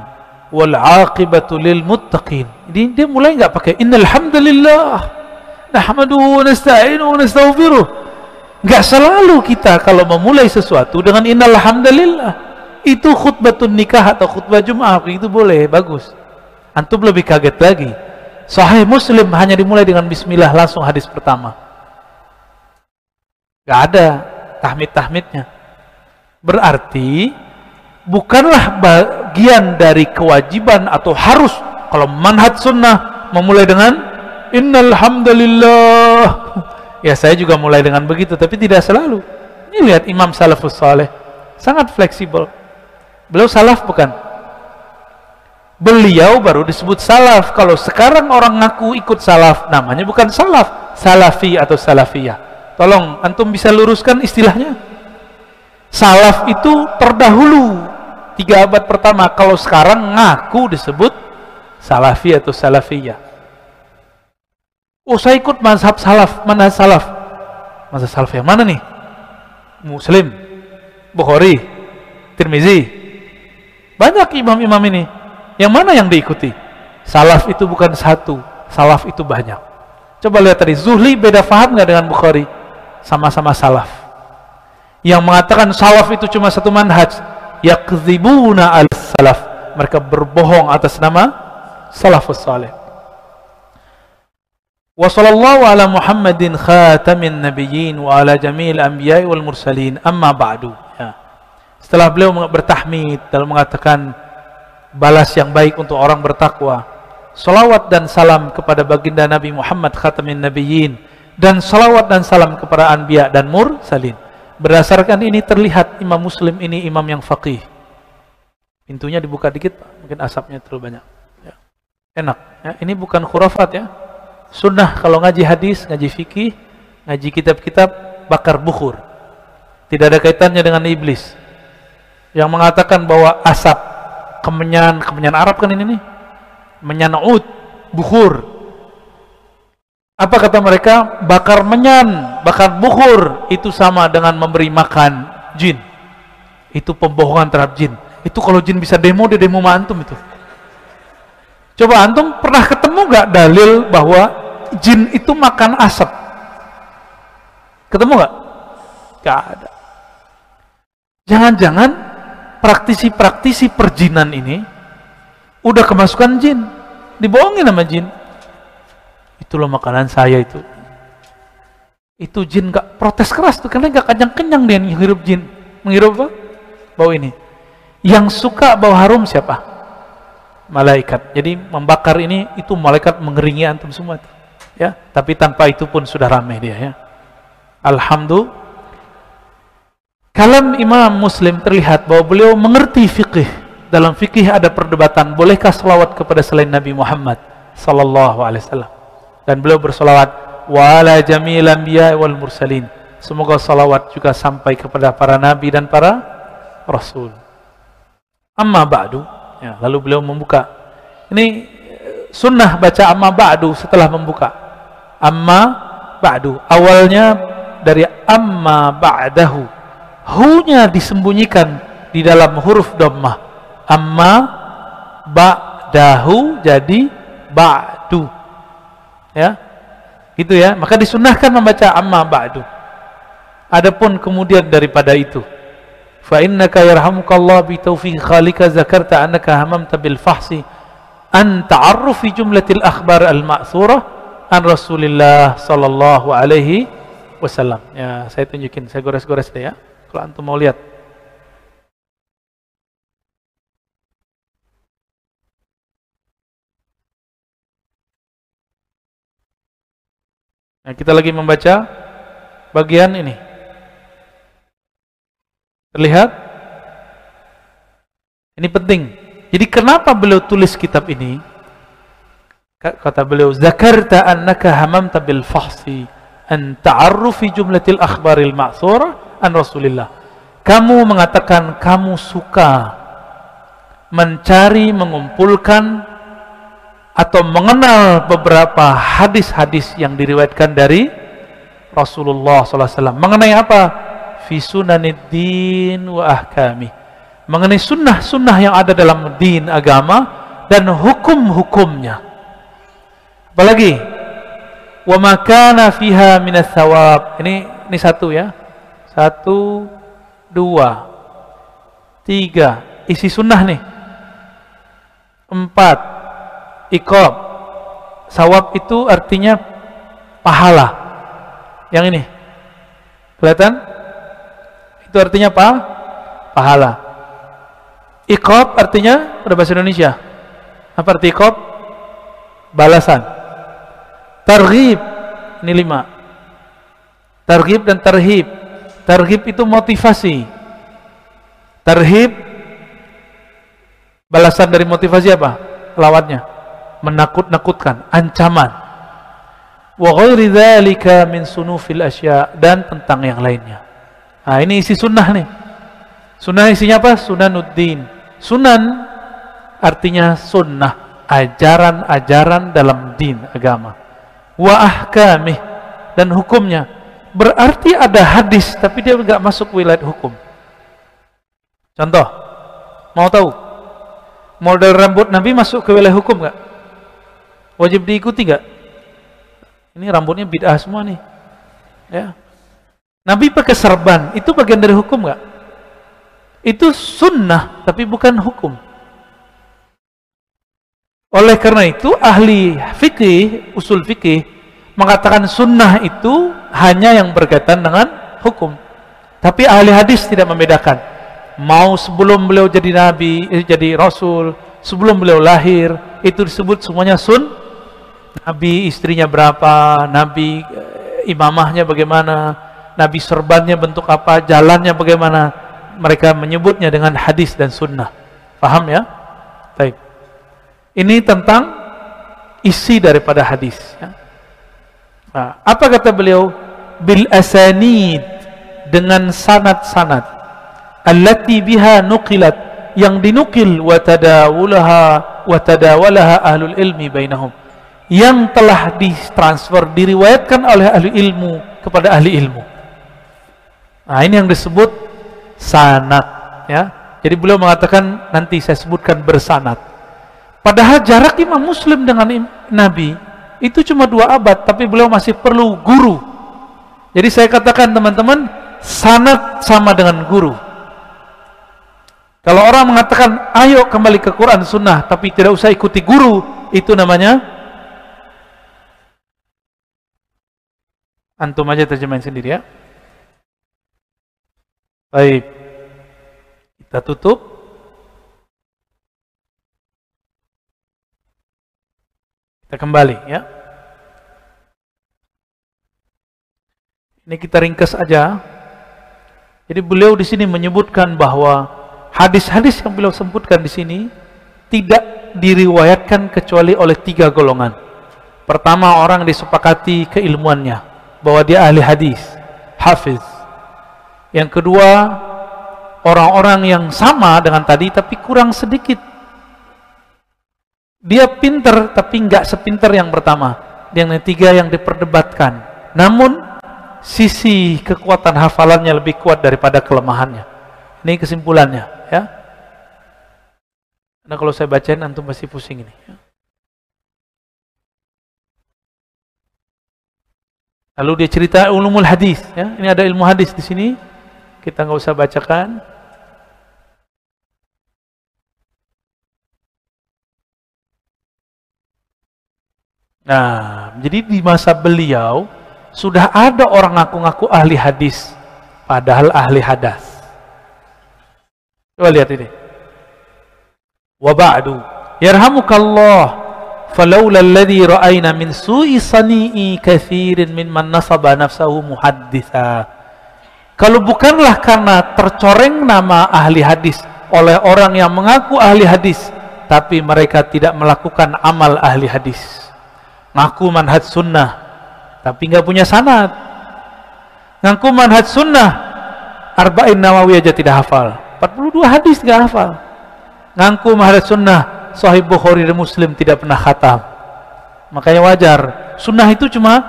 wal aqibatu lil muttaqin. Jadi dia mulai enggak pakai innal hamdalillah wa nasta'inuhu wa nastaghfiruh. Enggak selalu kita kalau memulai sesuatu dengan innal hamdalillah. Itu khutbatun nikah atau khutbah Jumat itu boleh, bagus. Antum lebih kaget lagi. Sahih Muslim hanya dimulai dengan bismillah langsung hadis pertama. Gak ada tahmid-tahmidnya. Berarti bukanlah bagian dari kewajiban atau harus kalau manhaj sunnah memulai dengan innal hamdalillah. Ya saya juga mulai dengan begitu tapi tidak selalu. Ini lihat Imam Salafus Saleh sangat fleksibel. Beliau salaf bukan? Beliau baru disebut salaf. Kalau sekarang orang ngaku ikut salaf namanya bukan salaf. Salafi atau salafiyah. Tolong antum bisa luruskan istilahnya. Salaf itu terdahulu. Tiga abad pertama. Kalau sekarang ngaku disebut salafi atau salafiyah. Oh saya ikut mazhab salaf. Mana salaf? Mazhab salaf yang mana nih? Muslim Bukhari Tirmizi. Banyak imam-imam ini yang mana yang diikuti? Salaf itu bukan satu, salaf itu banyak. Coba lihat tadi, Zuhli beda faham nggak dengan Bukhari? Sama-sama salaf. Yang mengatakan salaf itu cuma satu manhaj, yakzibuna al salaf. Mereka berbohong atas nama salafus sallallahu ala Muhammadin khatamin nabiyyin wa ala jamil anbiya'i wal mursalin amma ba'du. Ya. Setelah beliau bertahmid dalam mengatakan balas yang baik untuk orang bertakwa salawat dan salam kepada baginda Nabi Muhammad khatamin nabiyyin dan salawat dan salam kepada anbiya dan mursalin. Berdasarkan ini terlihat imam muslim ini imam yang faqih. Pintunya dibuka dikit mungkin asapnya terlalu banyak. Ya. enak ya. ini bukan khurafat ya. Sunnah kalau ngaji hadis ngaji fikih ngaji kitab-kitab bakar bukhur. Tidak ada kaitannya dengan iblis. Yang mengatakan bahwa asap kemenyan kemenyan Arab kan ini nih. Menyan ud bukhur. Apa kata mereka? Bakar menyan bakar bukhur itu sama dengan memberi makan jin. Itu pembohongan terhadap jin. Itu kalau jin bisa demo dia demo antum itu. Coba antum pernah ketemu gak dalil bahwa jin itu makan asap? Ketemu gak? gak ada. Jangan-jangan praktisi-praktisi perjinan ini udah kemasukan jin. Dibohongin sama jin. Itu loh makanan saya itu. Itu jin gak protes keras tuh karena gak kenyang-kenyang dia menghirup jin. Menghirup apa? bau ini. Yang suka bau harum siapa? malaikat. Jadi membakar ini itu malaikat mengeringi antum semua itu. ya tapi tanpa itu pun sudah ramai dia ya. Alhamdulillah Kalam Imam Muslim terlihat bahwa beliau mengerti fikih. Dalam fikih ada perdebatan, bolehkah selawat kepada selain Nabi Muhammad sallallahu alaihi wasallam? Dan beliau bersolawat wa ala jamil anbiya wal mursalin. Semoga salawat juga sampai kepada para nabi dan para rasul. Amma ba'du, ya, lalu beliau membuka. Ini sunnah baca amma ba'du setelah membuka. Amma ba'du. Awalnya dari amma ba'dahu hunya disembunyikan di dalam huruf dhammah. Amma ba'dahu jadi ba'du. Ya. Gitu ya. Maka disunahkan membaca amma ba'du. Adapun kemudian daripada itu fa innaka yarhamukallah bi taufiq khalika zakarta annaka hamamta bil fahsi an ta'arruf fi jumlatil akhbar al ma'thurah an Rasulillah sallallahu alaihi wasallam. Ya, saya tunjukin, saya gores-gores deh ya. Kalau antum mau lihat. Nah, kita lagi membaca bagian ini. Terlihat? Ini penting. Jadi kenapa beliau tulis kitab ini? Kata beliau, "Zakarta annaka hamamta bil fahsi an ta'arrufi jumlatil akhbaril ma'thurah an Rasulillah." Kamu mengatakan kamu suka mencari, mengumpulkan atau mengenal beberapa hadis-hadis yang diriwayatkan dari Rasulullah SAW. Mengenai apa? Fi wa ahkami. Mengenai sunnah-sunnah yang ada dalam din agama dan hukum-hukumnya. Apalagi? Wa makana fiha minas thawab. Ini ini satu ya. Satu, dua, tiga. Isi sunnah nih. Empat, ikob sawab itu artinya pahala. Yang ini. Kelihatan? Itu artinya apa? Pahala. Ikob artinya udah bahasa Indonesia? Apa arti ikob balasan. Targhib. Ini lima. Targhib dan tarhib targhib itu motivasi tarhib balasan dari motivasi apa lawatnya menakut-nakutkan, ancaman. Wa ghairi dzalika min sunufil asya dan tentang yang lainnya. Nah, ini isi sunnah nih. Sunnah isinya apa? Sunanuddin. Sunan artinya sunnah, ajaran-ajaran dalam din agama. Wa ahkamih dan hukumnya. Berarti ada hadis tapi dia enggak masuk wilayah hukum. Contoh, mau tahu? Model rambut Nabi masuk ke wilayah hukum enggak? Wajib diikuti gak? Ini rambutnya bid'ah semua nih. Ya. Nabi pakai serban, itu bagian dari hukum gak? Itu sunnah, tapi bukan hukum. Oleh karena itu, ahli fikih, usul fikih, mengatakan sunnah itu hanya yang berkaitan dengan hukum. Tapi ahli hadis tidak membedakan. Mau sebelum beliau jadi nabi, eh, jadi rasul, sebelum beliau lahir, itu disebut semuanya sun, Nabi istrinya berapa, Nabi eh, imamahnya bagaimana, Nabi serbannya bentuk apa, jalannya bagaimana. Mereka menyebutnya dengan hadis dan sunnah. Paham ya? Baik. Ini tentang isi daripada hadis. Ya. Nah, apa kata beliau? Bil asanid dengan sanad-sanad. Allati biha nuqilat yang dinukil wa tadawulaha wa tadawalaha ahlul ilmi bainahum yang telah ditransfer diriwayatkan oleh ahli ilmu kepada ahli ilmu. Nah, ini yang disebut sanat ya. Jadi beliau mengatakan nanti saya sebutkan bersanat. Padahal jarak Imam Muslim dengan Nabi itu cuma dua abad, tapi beliau masih perlu guru. Jadi saya katakan teman-teman, sanat sama dengan guru. Kalau orang mengatakan, ayo kembali ke Quran Sunnah, tapi tidak usah ikuti guru, itu namanya Antum aja terjemahin sendiri ya. Baik. Kita tutup. Kita kembali ya. Ini kita ringkas aja. Jadi beliau di sini menyebutkan bahwa hadis-hadis yang beliau sebutkan di sini tidak diriwayatkan kecuali oleh tiga golongan. Pertama orang disepakati keilmuannya bahwa dia ahli hadis, hafiz. Yang kedua, orang-orang yang sama dengan tadi tapi kurang sedikit. Dia pinter tapi nggak sepinter yang pertama. Yang ketiga yang diperdebatkan. Namun sisi kekuatan hafalannya lebih kuat daripada kelemahannya. Ini kesimpulannya, ya. Nah kalau saya bacain antum pasti pusing ini. Lalu dia cerita ulumul hadis, ya. Ini ada ilmu hadis di sini. Kita nggak usah bacakan. Nah, jadi di masa beliau sudah ada orang ngaku-ngaku ahli hadis, padahal ahli hadas. Coba lihat ini. Wa ba'du, yarhamukallah, falaula alladhi ra'ayna min su'i sani'i kathirin mimman nasaba nafsahu muhadditha. Kalau bukanlah karena tercoreng nama ahli hadis oleh orang yang mengaku ahli hadis, tapi mereka tidak melakukan amal ahli hadis ngaku manhaj sunnah tapi nggak punya sanad. Ngaku manhaj sunnah arba'in nawawi aja tidak hafal. 42 hadis nggak hafal. Ngaku manhaj sunnah sahih bukhari dan muslim tidak pernah khatam. Makanya wajar sunnah itu cuma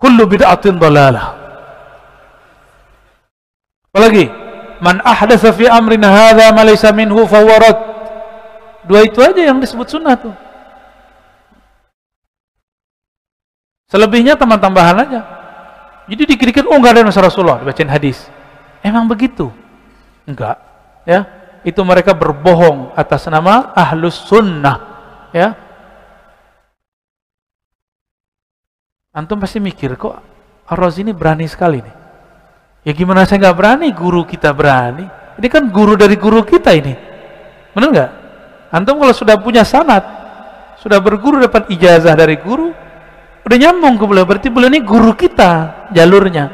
kullu bid'atin dalalah. Apalagi man ahdatsa fi amrina hadza ma laysa minhu fawarat dua itu aja yang disebut sunnah tuh Selebihnya teman-tambahan aja. Jadi dikirikan, oh enggak ada masalah Rasulullah, dibacain hadis. Emang begitu? Enggak. Ya, itu mereka berbohong atas nama ahlus sunnah. Ya. Antum pasti mikir, kok Ar-Razi ini berani sekali nih. Ya gimana saya nggak berani, guru kita berani. Ini kan guru dari guru kita ini. Benar nggak? Antum kalau sudah punya sanat, sudah berguru dapat ijazah dari guru, Udah nyambung ke beliau, berarti beliau ini guru kita jalurnya.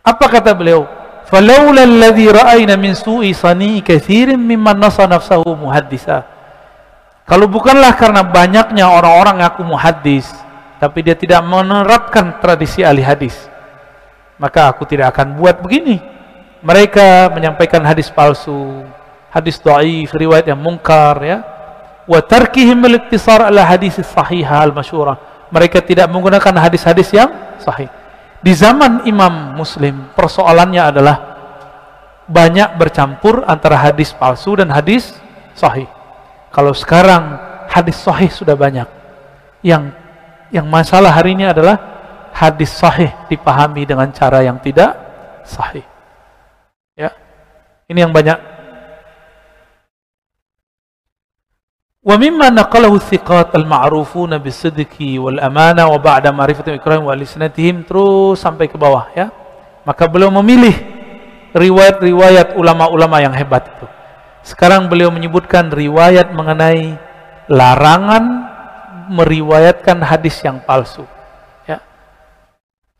Apa kata beliau? Falaula alladhi ra'ayna min su'i sani'i kathirin mimman nasa nafsahu muhaddisa. Kalau bukanlah karena banyaknya orang-orang aku muhaddis, tapi dia tidak menerapkan tradisi ahli hadis, maka aku tidak akan buat begini. Mereka menyampaikan hadis palsu, hadis dhaif, riwayat yang mungkar ya, wa tarkihim al-iktisar ala hadis sahihah al-masyhurah. Mereka tidak menggunakan hadis-hadis yang sahih. Di zaman Imam Muslim, persoalannya adalah banyak bercampur antara hadis palsu dan hadis sahih. Kalau sekarang hadis sahih sudah banyak. Yang yang masalah hari ini adalah hadis sahih dipahami dengan cara yang tidak sahih. Ya. Ini yang banyak ومما نقله الثقات المعروفون بالصدق والأمانة وبعد معرفة إكرام وألسنتهم terus sampai ke bawah ya maka beliau memilih riwayat-riwayat ulama-ulama yang hebat itu sekarang beliau menyebutkan riwayat mengenai larangan meriwayatkan hadis yang palsu ya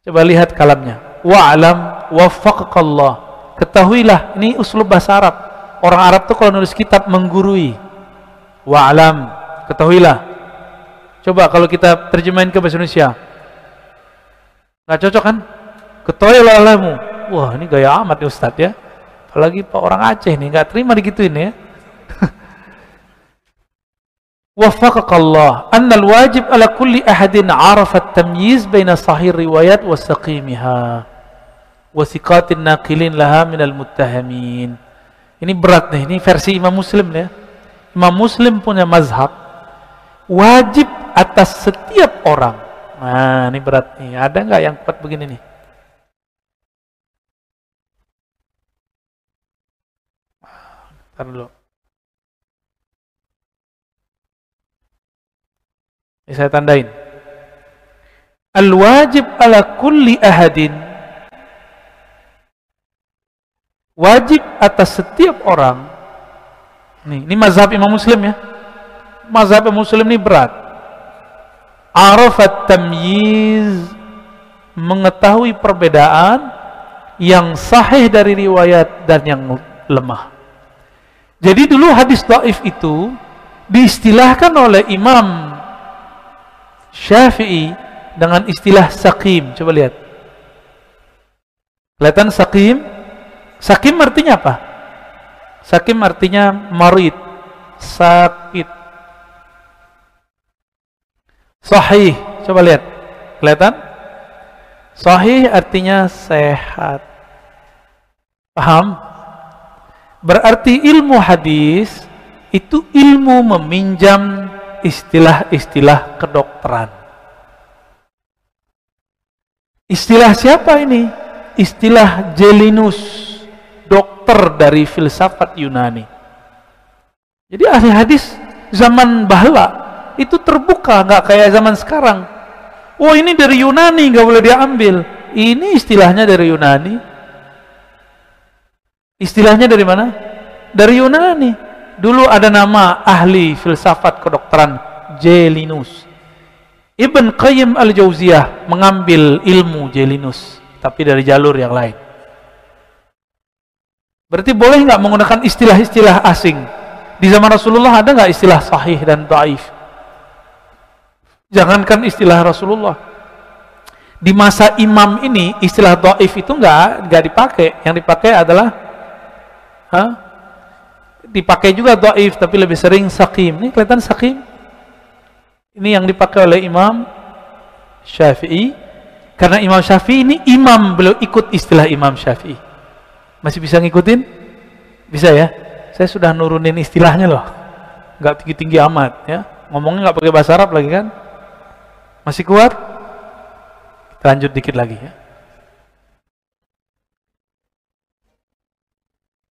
coba lihat kalamnya wa'alam waffaqakallah ketahuilah ini uslub bahasa Arab orang Arab tuh kalau nulis kitab menggurui wa'alam ketahuilah. Coba kalau kita terjemahin ke bahasa Indonesia. Nggak cocok kan? Ketahuilah alamu wah ini gaya amat nih Ustadz ya. Apalagi pak orang Aceh nih nggak terima digituin ya. [laughs] Wafaqakallah. Anna wajib ala kulli arafat tamyiz baina sahih riwayat wa saqimiha wa siqatin naqilin laha minal muttahamin. Ini berat nih ini versi Imam Muslim ya Imam Muslim punya mazhab wajib atas setiap orang. Nah, ini berat nih. Ada nggak yang kuat begini nih? Ntar dulu. Ini saya tandain. Al-wajib ala kulli ahadin wajib atas setiap orang Nih, ini mazhab Imam Muslim ya. Mazhab Imam Muslim ini berat. Arafat tamyiz mengetahui perbedaan yang sahih dari riwayat dan yang lemah. Jadi dulu hadis dhaif itu diistilahkan oleh Imam Syafi'i dengan istilah sakim. Coba lihat. Kelihatan sakim? Sakim artinya apa? Sakim artinya marid, sakit. Sahih, coba lihat. Kelihatan? Sahih artinya sehat. Paham? Berarti ilmu hadis itu ilmu meminjam istilah-istilah kedokteran. Istilah siapa ini? Istilah Jelinus, dokter dari filsafat Yunani. Jadi ahli hadis zaman bahla itu terbuka, nggak kayak zaman sekarang. Oh ini dari Yunani, nggak boleh diambil. Ini istilahnya dari Yunani. Istilahnya dari mana? Dari Yunani. Dulu ada nama ahli filsafat kedokteran Jelinus. Ibn Qayyim al-Jauziyah mengambil ilmu Jelinus, tapi dari jalur yang lain. Berarti boleh nggak menggunakan istilah-istilah asing? Di zaman Rasulullah ada nggak istilah sahih dan daif? Jangankan istilah Rasulullah. Di masa imam ini istilah do'if itu enggak enggak dipakai. Yang dipakai adalah ha? dipakai juga do'if tapi lebih sering sakim. Ini kelihatan sakim. Ini yang dipakai oleh Imam Syafi'i. Karena Imam Syafi'i ini imam, beliau ikut istilah Imam Syafi'i. Masih bisa ngikutin? Bisa ya? Saya sudah nurunin istilahnya loh. Enggak tinggi-tinggi amat ya. Ngomongnya nggak pakai bahasa Arab lagi kan? Masih kuat? Lanjut dikit lagi ya.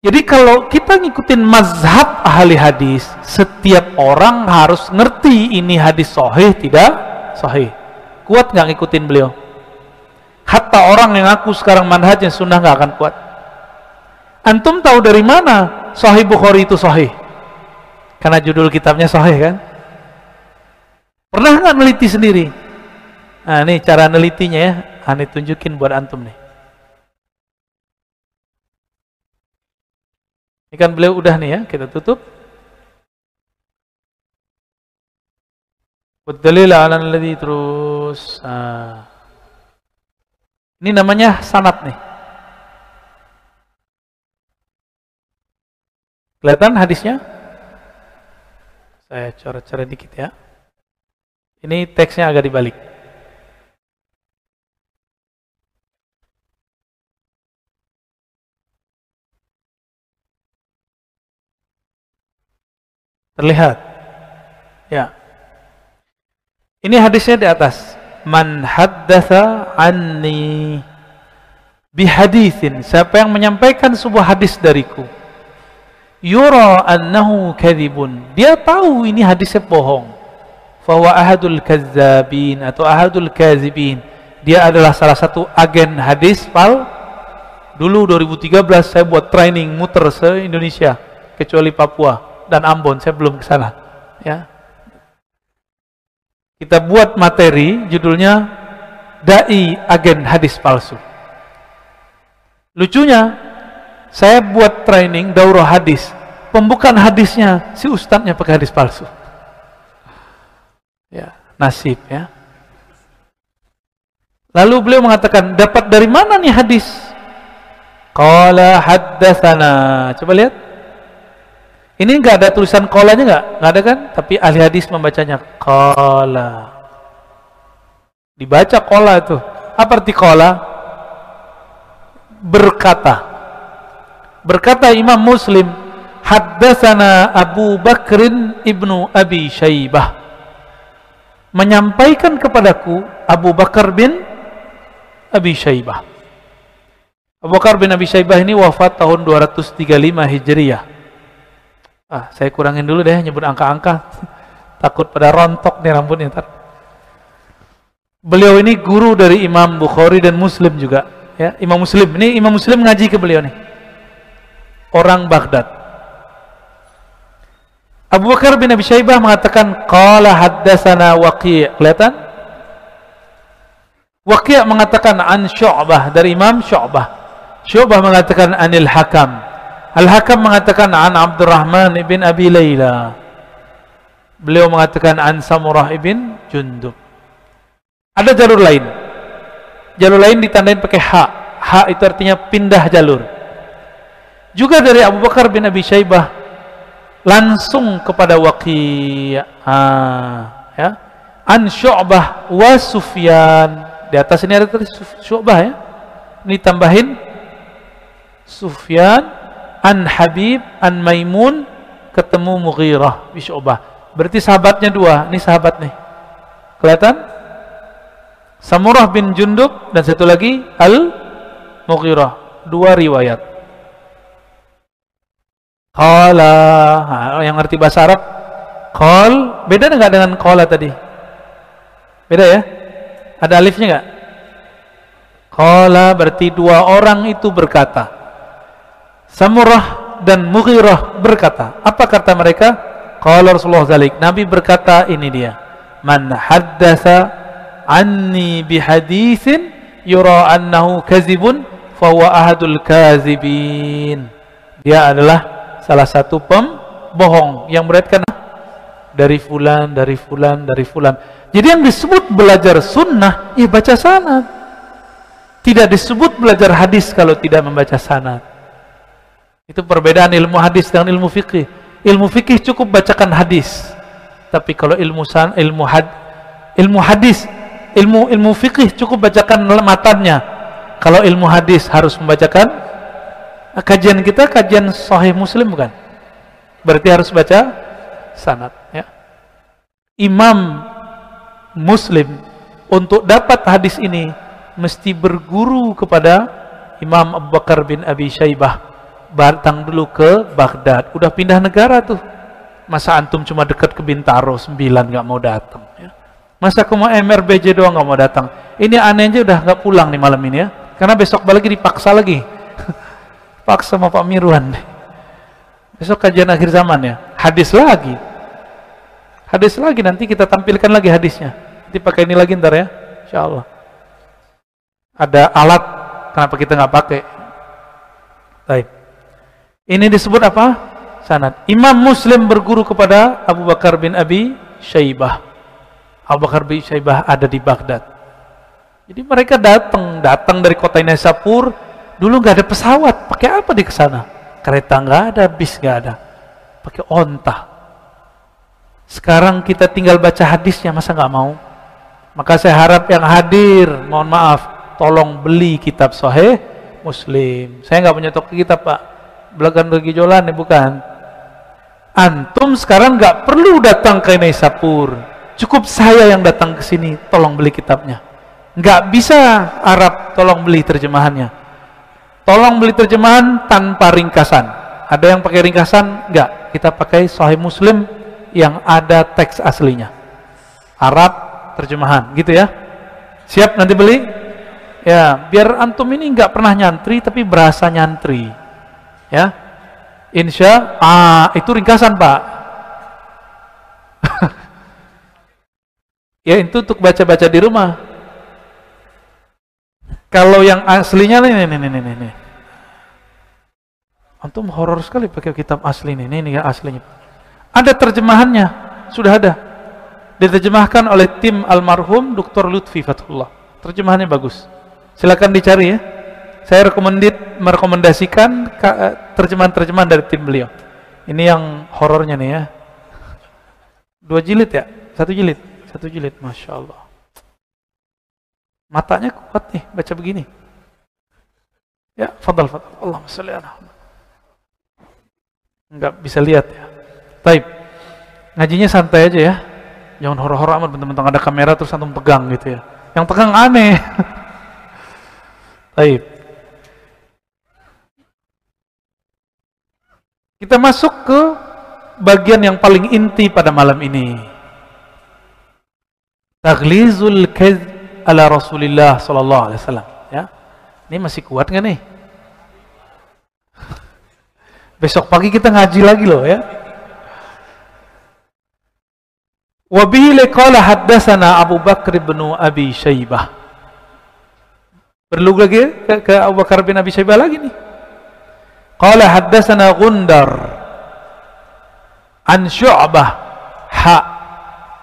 Jadi kalau kita ngikutin mazhab ahli hadis, setiap orang harus ngerti ini hadis sahih tidak sahih. Kuat nggak ngikutin beliau? Hatta orang yang aku sekarang manhajnya sunnah nggak akan kuat. Antum tahu dari mana Sahih Bukhari itu sahih? Karena judul kitabnya sahih kan? Pernah nggak neliti sendiri? Nah, ini cara nelitinya ya. Ani tunjukin buat antum nih. Ini kan beliau udah nih ya, kita tutup. Wadalil ala terus. Nah. Ini namanya sanat nih. Kelihatan hadisnya? Saya coret-coret dikit ya. Ini teksnya agak dibalik. Terlihat. Ya. Ini hadisnya di atas. Man haddatha anni bihadithin. Siapa yang menyampaikan sebuah hadis dariku. Yura annahu kadhibun. Dia tahu ini hadisnya bohong. Fawa ahadul kazzabin atau ahadul kazibin. Dia adalah salah satu agen hadis pal. Dulu 2013 saya buat training muter se-Indonesia kecuali Papua dan Ambon, saya belum ke sana. Ya. Kita buat materi judulnya Dai Agen Hadis Palsu. Lucunya, saya buat training daurah hadis. Pembukaan hadisnya si ustadznya pakai hadis palsu. Ya, nasib ya. Lalu beliau mengatakan, dapat dari mana nih hadis? Qala haddatsana. Coba lihat. Ini enggak ada tulisan kolanya enggak? Enggak ada kan? Tapi ahli hadis membacanya kola. Dibaca kola itu. Apa arti kola? Berkata. Berkata Imam Muslim, Haddasana Abu Bakrin ibnu Abi Shaybah. Menyampaikan kepadaku Abu Bakar bin Abi Shaybah. Abu Bakar bin Abi Shaybah ini wafat tahun 235 Hijriah. Ah, saya kurangin dulu deh nyebut angka-angka. [laughs] Takut pada rontok nih rambutnya ntar. Beliau ini guru dari Imam Bukhari dan Muslim juga. Ya, Imam Muslim. Ini Imam Muslim ngaji ke beliau nih. Orang Baghdad. Abu Bakar bin Abi Syaibah mengatakan qala haddatsana Waqi'. Kelihatan? Waqi' mengatakan an Syu'bah dari Imam Syu'bah. Syu'bah mengatakan anil Hakam Al-Hakam mengatakan an Abdurrahman ibn Abi Layla. Beliau mengatakan an Samurah ibn Jundub. Ada jalur lain. Jalur lain ditandain pakai ha. Ha itu artinya pindah jalur. Juga dari Abu Bakar bin Abi Syaibah langsung kepada Waqi' ah, ya. An Syu'bah wa Sufyan. Di atas ini ada tulis Syu'bah ya. Ini tambahin Sufyan an Habib an Maimun ketemu Mughirah bin Syu'bah. Berarti sahabatnya dua. Ini sahabat nih. Kelihatan? Samurah bin Jundub dan satu lagi Al Mughirah. Dua riwayat. Qala, yang ngerti bahasa Arab, qal beda enggak dengan qala tadi? Beda ya? Ada alifnya enggak? Qala berarti dua orang itu berkata. Samurah dan Mughirah berkata. Apa kata mereka? Qala Rasulullah zalik. Nabi berkata ini dia. Man haddasa anni bihadithin yura annahu kazibun fahuwa ahadul kazibin. Dia adalah salah satu pembohong yang beratkan dari fulan, dari fulan, dari fulan. Jadi yang disebut belajar sunnah, ya baca sanad. Tidak disebut belajar hadis kalau tidak membaca sanad. Itu perbedaan ilmu hadis dengan ilmu fikih. Ilmu fikih cukup bacakan hadis. Tapi kalau ilmu san, ilmu had, ilmu hadis, ilmu ilmu fikih cukup bacakan matannya. Kalau ilmu hadis harus membacakan kajian kita kajian sahih muslim bukan? Berarti harus baca sanad ya. Imam muslim untuk dapat hadis ini mesti berguru kepada Imam Abu Bakar bin Abi Syaibah datang dulu ke Baghdad udah pindah negara tuh masa antum cuma dekat ke Bintaro 9 nggak mau datang ya. masa kamu MRBJ doang nggak mau datang ini aneh aja udah nggak pulang nih malam ini ya karena besok balik dipaksa lagi paksa sama Pak Mirwan besok kajian akhir zaman ya. Hadis lagi. Hadis lagi nanti kita tampilkan lagi hadisnya. Nanti pakai ini lagi ntar ya Insya Allah ada alat kenapa kita nggak pakai? Baik. ini disebut apa? Sanad. Imam Muslim berguru kepada Abu Bakar bin Abi Syaibah. Abu Bakar bin Syaibah ada di Baghdad. Jadi mereka datang datang dari kota Nesapur Dulu nggak ada pesawat, pakai apa di sana? Kereta nggak ada, bis nggak ada, pakai onta. Sekarang kita tinggal baca hadisnya, masa nggak mau? Maka saya harap yang hadir, mohon maaf, tolong beli kitab Sahih Muslim. Saya nggak punya toko kitab pak, belakang Regi Jolan nih bukan. Antum sekarang nggak perlu datang ke Nesapur, cukup saya yang datang ke sini, tolong beli kitabnya. Nggak bisa Arab, tolong beli terjemahannya Tolong beli terjemahan tanpa ringkasan. Ada yang pakai ringkasan? Enggak. Kita pakai Sahih Muslim yang ada teks aslinya. Arab terjemahan, gitu ya. Siap nanti beli? Ya, biar antum ini enggak pernah nyantri tapi berasa nyantri. Ya. Insya ah itu ringkasan, Pak. [laughs] ya, itu untuk baca-baca di rumah. Kalau yang aslinya nih, nih, nih, nih, nih. Antum horor sekali pakai kitab asli ini, ini, ini ya aslinya. Ada terjemahannya, sudah ada. Diterjemahkan oleh tim almarhum Dr. Lutfi Fathullah. Terjemahannya bagus. Silakan dicari ya. Saya rekomendit merekomendasikan eh, terjemahan-terjemahan dari tim beliau. Ini yang horornya nih ya. Dua jilid ya? Satu jilid? Satu jilid, Masya Allah. Matanya kuat nih baca begini. Ya, fadal fadal. Allah sholli ala bisa lihat ya. Taib. Ngajinya santai aja ya. Jangan horor-horor amat bentar-bentar ada kamera terus antum pegang gitu ya. Yang pegang aneh. [laughs] Taib. Kita masuk ke bagian yang paling inti pada malam ini. Taglizul kadhib ala Rasulillah sallallahu alaihi wasallam ya. Ini masih kuat nggak nih? [laughs] Besok pagi kita ngaji lagi loh ya. Wa bihi liqala haddatsana Abu Bakar bin Abi Syaibah. Perlu lagi ke, ke Abu Bakar bin Abi Syaibah lagi nih. Qala haddatsana Gundar an Syu'bah ha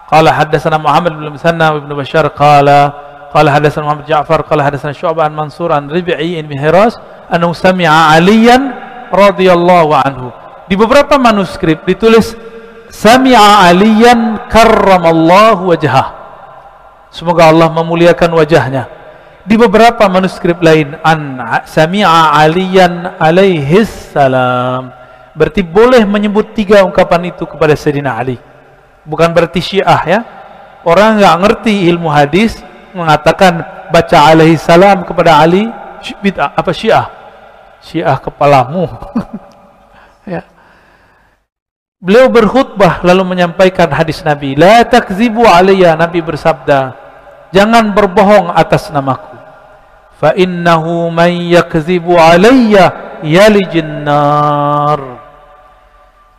qala haddatsana Muhammad bin Musanna bin Bashar qala قال حدثنا محمد جعفر قال حدثنا شعبة عن منصور عن ربعي بن هراس أنه سمع عليا رضي الله عنه di beberapa manuskrip ditulis sami'a aliyan karramallahu wajhah semoga Allah memuliakan wajahnya di beberapa manuskrip lain an sami'a aliyan alaihi salam berarti boleh menyebut tiga ungkapan itu kepada Sayyidina Ali bukan berarti syiah ya orang nggak ngerti ilmu hadis mengatakan baca alaihi salam kepada Ali bid'ah apa syiah. Syiah kepalamu. [laughs] Ya. Beliau berkhutbah lalu menyampaikan hadis Nabi la takzibu alayya Nabi bersabda jangan berbohong atas namaku. Fa innahu man yakzibu alayya yalijin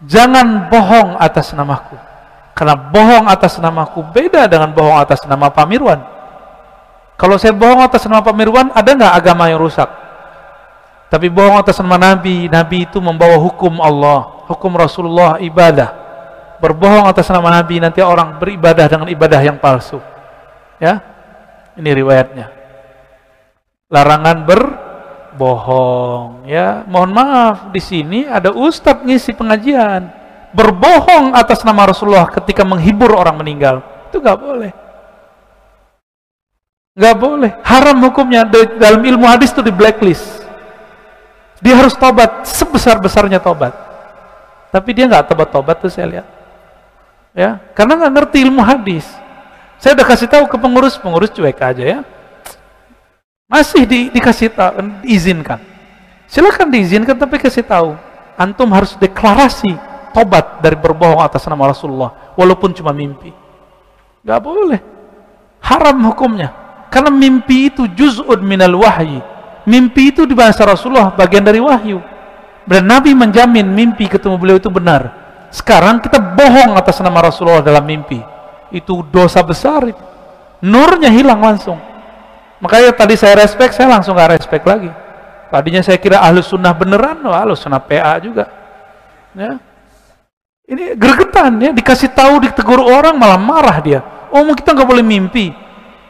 jangan bohong atas namaku. Karena bohong atas namaku beda dengan bohong atas nama Pak Mirwan kalau saya bohong atas nama Pak Mirwan ada nggak agama yang rusak? Tapi bohong atas nama Nabi Nabi itu membawa hukum Allah hukum Rasulullah ibadah. Berbohong atas nama Nabi nanti orang beribadah dengan ibadah yang palsu. Ya? Ini riwayatnya. Larangan berbohong. Ya mohon maaf di sini ada ustadz ngisi pengajian. Berbohong atas nama Rasulullah ketika menghibur orang meninggal. Itu nggak boleh nggak boleh haram hukumnya dalam ilmu hadis itu di blacklist dia harus tobat sebesar besarnya tobat tapi dia nggak tobat tobat tuh saya lihat ya karena nggak ngerti ilmu hadis saya udah kasih tahu ke pengurus pengurus cuek aja ya masih di, dikasih tahu, diizinkan. Silakan diizinkan tapi kasih tahu. Antum harus deklarasi tobat dari berbohong atas nama Rasulullah walaupun cuma mimpi. Gak boleh. Haram hukumnya. Karena mimpi itu juz'un minal wahyi. Mimpi itu di bahasa Rasulullah bagian dari wahyu. Dan Nabi menjamin mimpi ketemu beliau itu benar. Sekarang kita bohong atas nama Rasulullah dalam mimpi. Itu dosa besar. Nurnya hilang langsung. Makanya tadi saya respect, saya langsung gak respect lagi. Tadinya saya kira ahlu sunnah beneran, wah ahlu sunnah PA juga. Ya. Ini gregetan ya, dikasih tahu, ditegur orang malah marah dia. Oh kita nggak boleh mimpi.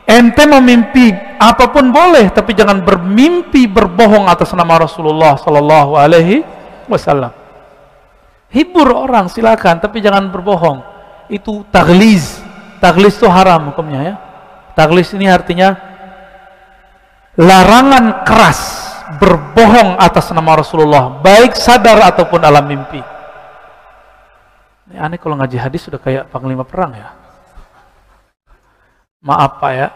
Ente mimpi apa pun boleh, tapi jangan bermimpi berbohong atas nama Rasulullah Sallallahu Alaihi Wasallam. Hibur orang silakan, tapi jangan berbohong. Itu tagliz. Tagliz itu haram hukumnya ya. Tagliz ini artinya larangan keras berbohong atas nama Rasulullah baik sadar ataupun alam mimpi ini aneh kalau ngaji hadis sudah kayak panglima perang ya maaf pak ya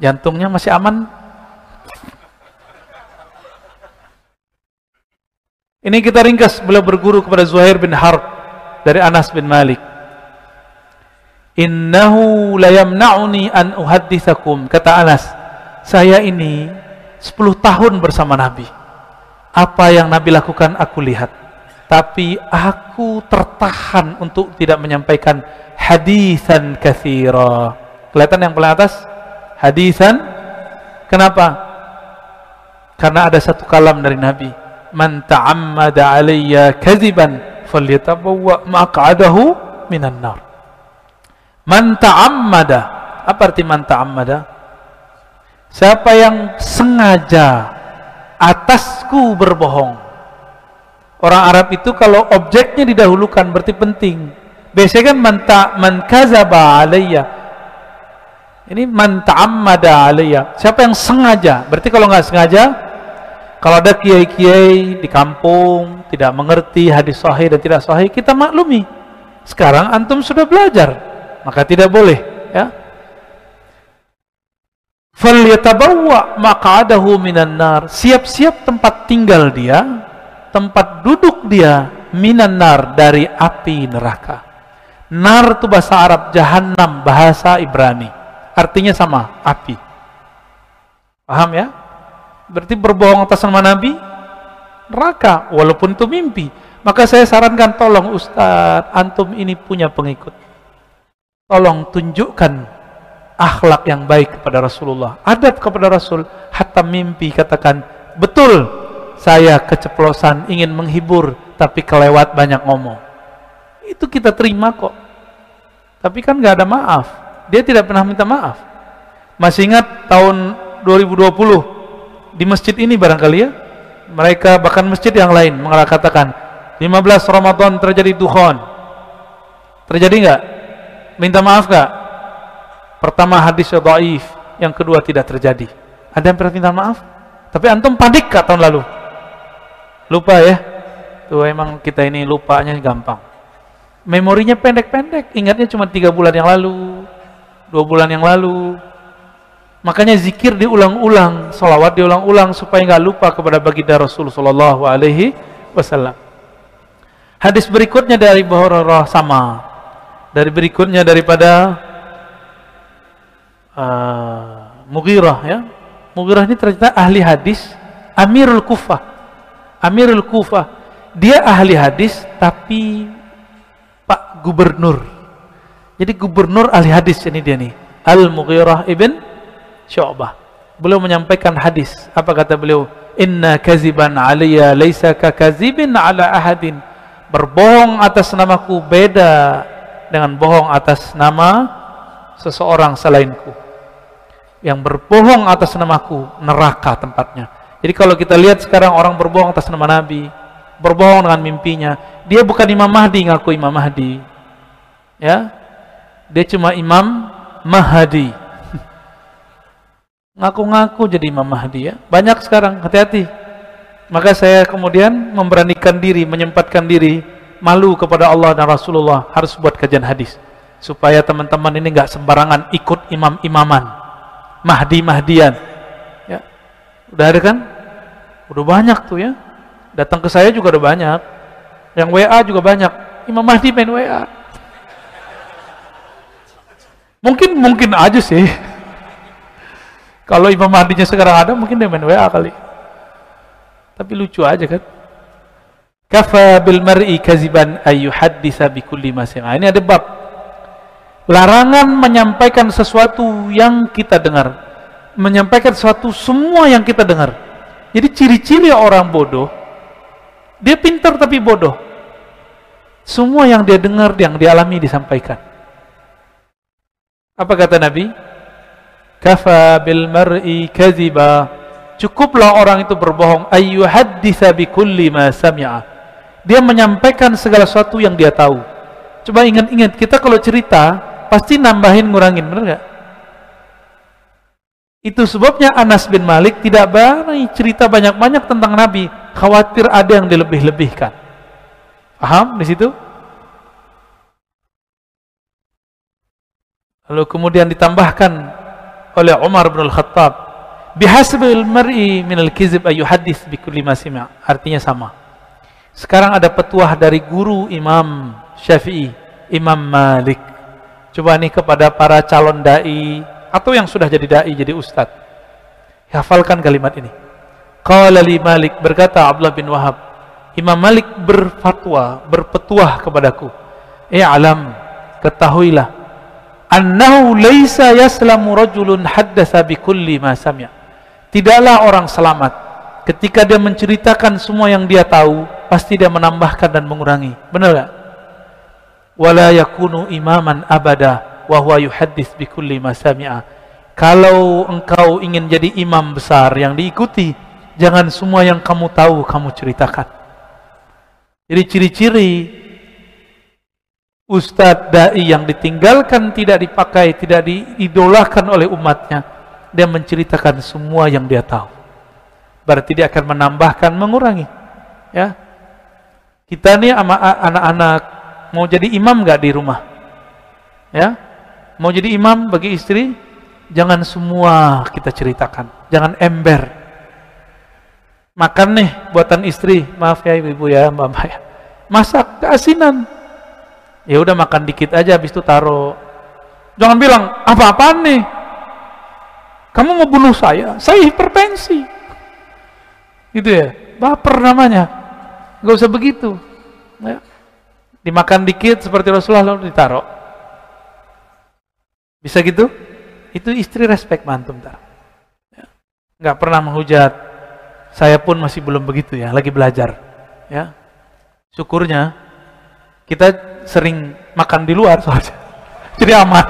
jantungnya masih aman ini kita ringkas beliau berguru kepada Zuhair bin Harb dari Anas bin Malik innahu la yamna'uni an uhaddithakum kata Anas saya ini 10 tahun bersama Nabi. Apa yang Nabi lakukan aku lihat. Tapi aku tertahan untuk tidak menyampaikan hadisan kathira. Kelihatan yang paling atas? Hadisan. Kenapa? Karena ada satu kalam dari Nabi. Man ta'ammada alayya kaziban falyatabawwa maq'adahu minan nar. Man ta'ammada. Apa arti man ta'ammada? Siapa yang sengaja atasku berbohong. Orang Arab itu kalau objeknya didahulukan berarti penting. Biasanya kan man ta man kazaba alayya. Ini man ta'ammada alayya. Siapa yang sengaja? Berarti kalau nggak sengaja kalau ada kiai-kiai di kampung tidak mengerti hadis sahih dan tidak sahih, kita maklumi. Sekarang antum sudah belajar, maka tidak boleh, ya falyatabawwa maq'adahu minan nar siap-siap tempat tinggal dia tempat duduk dia minan nar dari api neraka nar itu bahasa Arab jahannam bahasa Ibrani artinya sama api paham ya berarti berbohong atas nama Nabi neraka walaupun itu mimpi maka saya sarankan tolong Ustadz antum ini punya pengikut tolong tunjukkan akhlak yang baik kepada Rasulullah, adab kepada Rasul, hatta mimpi katakan, betul saya keceplosan ingin menghibur tapi kelewat banyak ngomong. Itu kita terima kok. Tapi kan nggak ada maaf. Dia tidak pernah minta maaf. Masih ingat tahun 2020 di masjid ini barangkali ya, mereka bahkan masjid yang lain mengatakan 15 Ramadan terjadi dukhon. Terjadi nggak? Minta maaf nggak? Pertama hadis dhaif, yang kedua tidak terjadi. Ada yang pernah minta maaf? Tapi antum panik kah tahun lalu? Lupa ya? Tuh emang kita ini lupanya gampang. Memorinya pendek-pendek, ingatnya cuma tiga bulan yang lalu, dua bulan yang lalu. Makanya zikir diulang-ulang, salawat diulang-ulang supaya nggak lupa kepada baginda Rasul Shallallahu Alaihi Wasallam. Hadis berikutnya dari Bukhari sama. Dari berikutnya daripada uh, Mughirah ya. Mughirah ini ternyata ahli hadis Amirul Kufah. Amirul Kufah. Dia ahli hadis tapi Pak Gubernur. Jadi gubernur ahli hadis ini dia nih. Al-Mughirah ibn Syu'bah. Beliau menyampaikan hadis. Apa kata beliau? Inna kaziban aliyya laisa ka kazibin ala ahadin. Berbohong atas namaku beda dengan bohong atas nama seseorang selainku yang berbohong atas namaku neraka tempatnya jadi kalau kita lihat sekarang orang berbohong atas nama Nabi berbohong dengan mimpinya dia bukan Imam Mahdi ngaku Imam Mahdi ya dia cuma Imam Mahdi ngaku-ngaku jadi Imam Mahdi ya banyak sekarang hati-hati maka saya kemudian memberanikan diri menyempatkan diri malu kepada Allah dan Rasulullah harus buat kajian hadis supaya teman-teman ini nggak sembarangan ikut imam-imaman Mahdi-Mahdian. Ya. Udah ada kan? Udah banyak tuh ya. Datang ke saya juga udah banyak. Yang WA juga banyak. Imam Mahdi main WA. Mungkin mungkin aja sih. Kalau Imam Mahdinya sekarang ada, mungkin dia main WA kali. Tapi lucu aja kan. Kafa bil mar'i kaziban ayyuhaddisa bi kulli ma Ini ada bab Larangan menyampaikan sesuatu yang kita dengar. Menyampaikan sesuatu semua yang kita dengar. Jadi ciri-ciri orang bodoh, dia pintar tapi bodoh. Semua yang dia dengar, yang dialami disampaikan. Apa kata Nabi? Kafa bil mar'i kaziba. Cukuplah orang itu berbohong ayyuhaddisa bi kulli ma sami'a. Dia menyampaikan segala sesuatu yang dia tahu. Coba ingat-ingat, kita kalau cerita, pasti nambahin ngurangin benar nggak itu sebabnya Anas bin Malik tidak berani cerita banyak-banyak tentang Nabi khawatir ada yang dilebih-lebihkan paham di situ lalu kemudian ditambahkan oleh Umar bin Al-Khattab bihasbil mar'i minal kizib ayu hadis bikulli masima artinya sama sekarang ada petuah dari guru Imam Syafi'i Imam Malik Coba nih kepada para calon dai atau yang sudah jadi dai jadi ustad. Hafalkan kalimat ini. Qala li Malik berkata Abdullah bin Wahab, Imam Malik berfatwa, berpetuah kepadaku. Eh alam, ketahuilah annahu laisa yaslamu rajulun haddatsa bi kulli ma sami'a. Tidaklah orang selamat ketika dia menceritakan semua yang dia tahu, pasti dia menambahkan dan mengurangi. Benar enggak? wala yakunu imaman abada wa huwa yuhaddits bi kulli ma sami'a. Kalau engkau ingin jadi imam besar yang diikuti, jangan semua yang kamu tahu kamu ceritakan. Jadi ciri-ciri ustadz dai yang ditinggalkan tidak dipakai, tidak diidolakan oleh umatnya, dia menceritakan semua yang dia tahu. Berarti dia akan menambahkan, mengurangi. Ya, kita nih sama anak-anak Mau jadi imam gak di rumah? Ya, mau jadi imam bagi istri, jangan semua kita ceritakan, jangan ember. Makan nih buatan istri, maaf ya ibu ya mbak ya. Masak keasinan, ya udah makan dikit aja, habis itu taruh. Jangan bilang apa-apaan nih. Kamu mau bunuh saya, saya hipertensi. Gitu ya, baper namanya. Gak usah begitu. Ya dimakan dikit seperti Rasulullah lalu ditaruh bisa gitu itu istri respect mantum tar ya. nggak pernah menghujat saya pun masih belum begitu ya lagi belajar ya syukurnya kita sering makan di luar soalnya. [laughs] Jadi aman.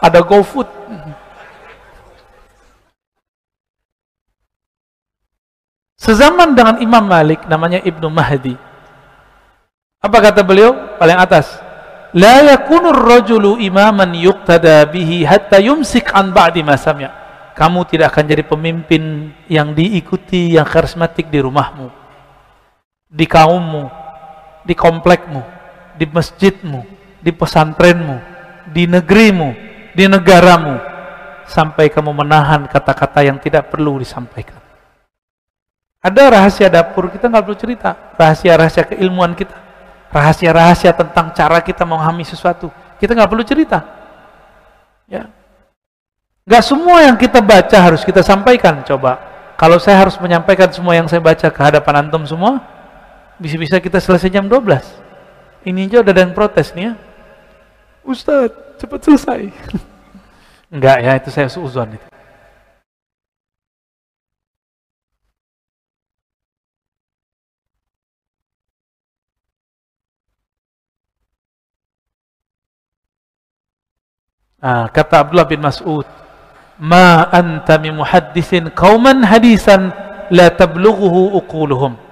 Ada GoFood. Sezaman dengan Imam Malik namanya Ibnu Mahdi. Apa kata beliau? Paling atas. La yakunu rajulu imaman yuqtada bihi hatta yumsik an ba'di kamu tidak akan jadi pemimpin yang diikuti, yang karismatik di rumahmu, di kaummu, di komplekmu, di masjidmu, di pesantrenmu, di negerimu, di negaramu, sampai kamu menahan kata-kata yang tidak perlu disampaikan. Ada rahasia dapur, kita nggak perlu cerita. Rahasia-rahasia keilmuan kita. Rahasia-rahasia tentang cara kita memahami sesuatu. Kita nggak perlu cerita. Ya, Gak semua yang kita baca harus kita sampaikan. Coba, kalau saya harus menyampaikan semua yang saya baca ke hadapan antum semua, bisa-bisa kita selesai jam 12. Ini aja udah ada yang protes nih ya. Ustadz, cepat selesai. [laughs] Enggak ya, itu saya seuzon itu. Ah, kata Abdullah bin Mas'ud, ma anta min muhaddisin qauman hadisan la tablughuhu uquluhum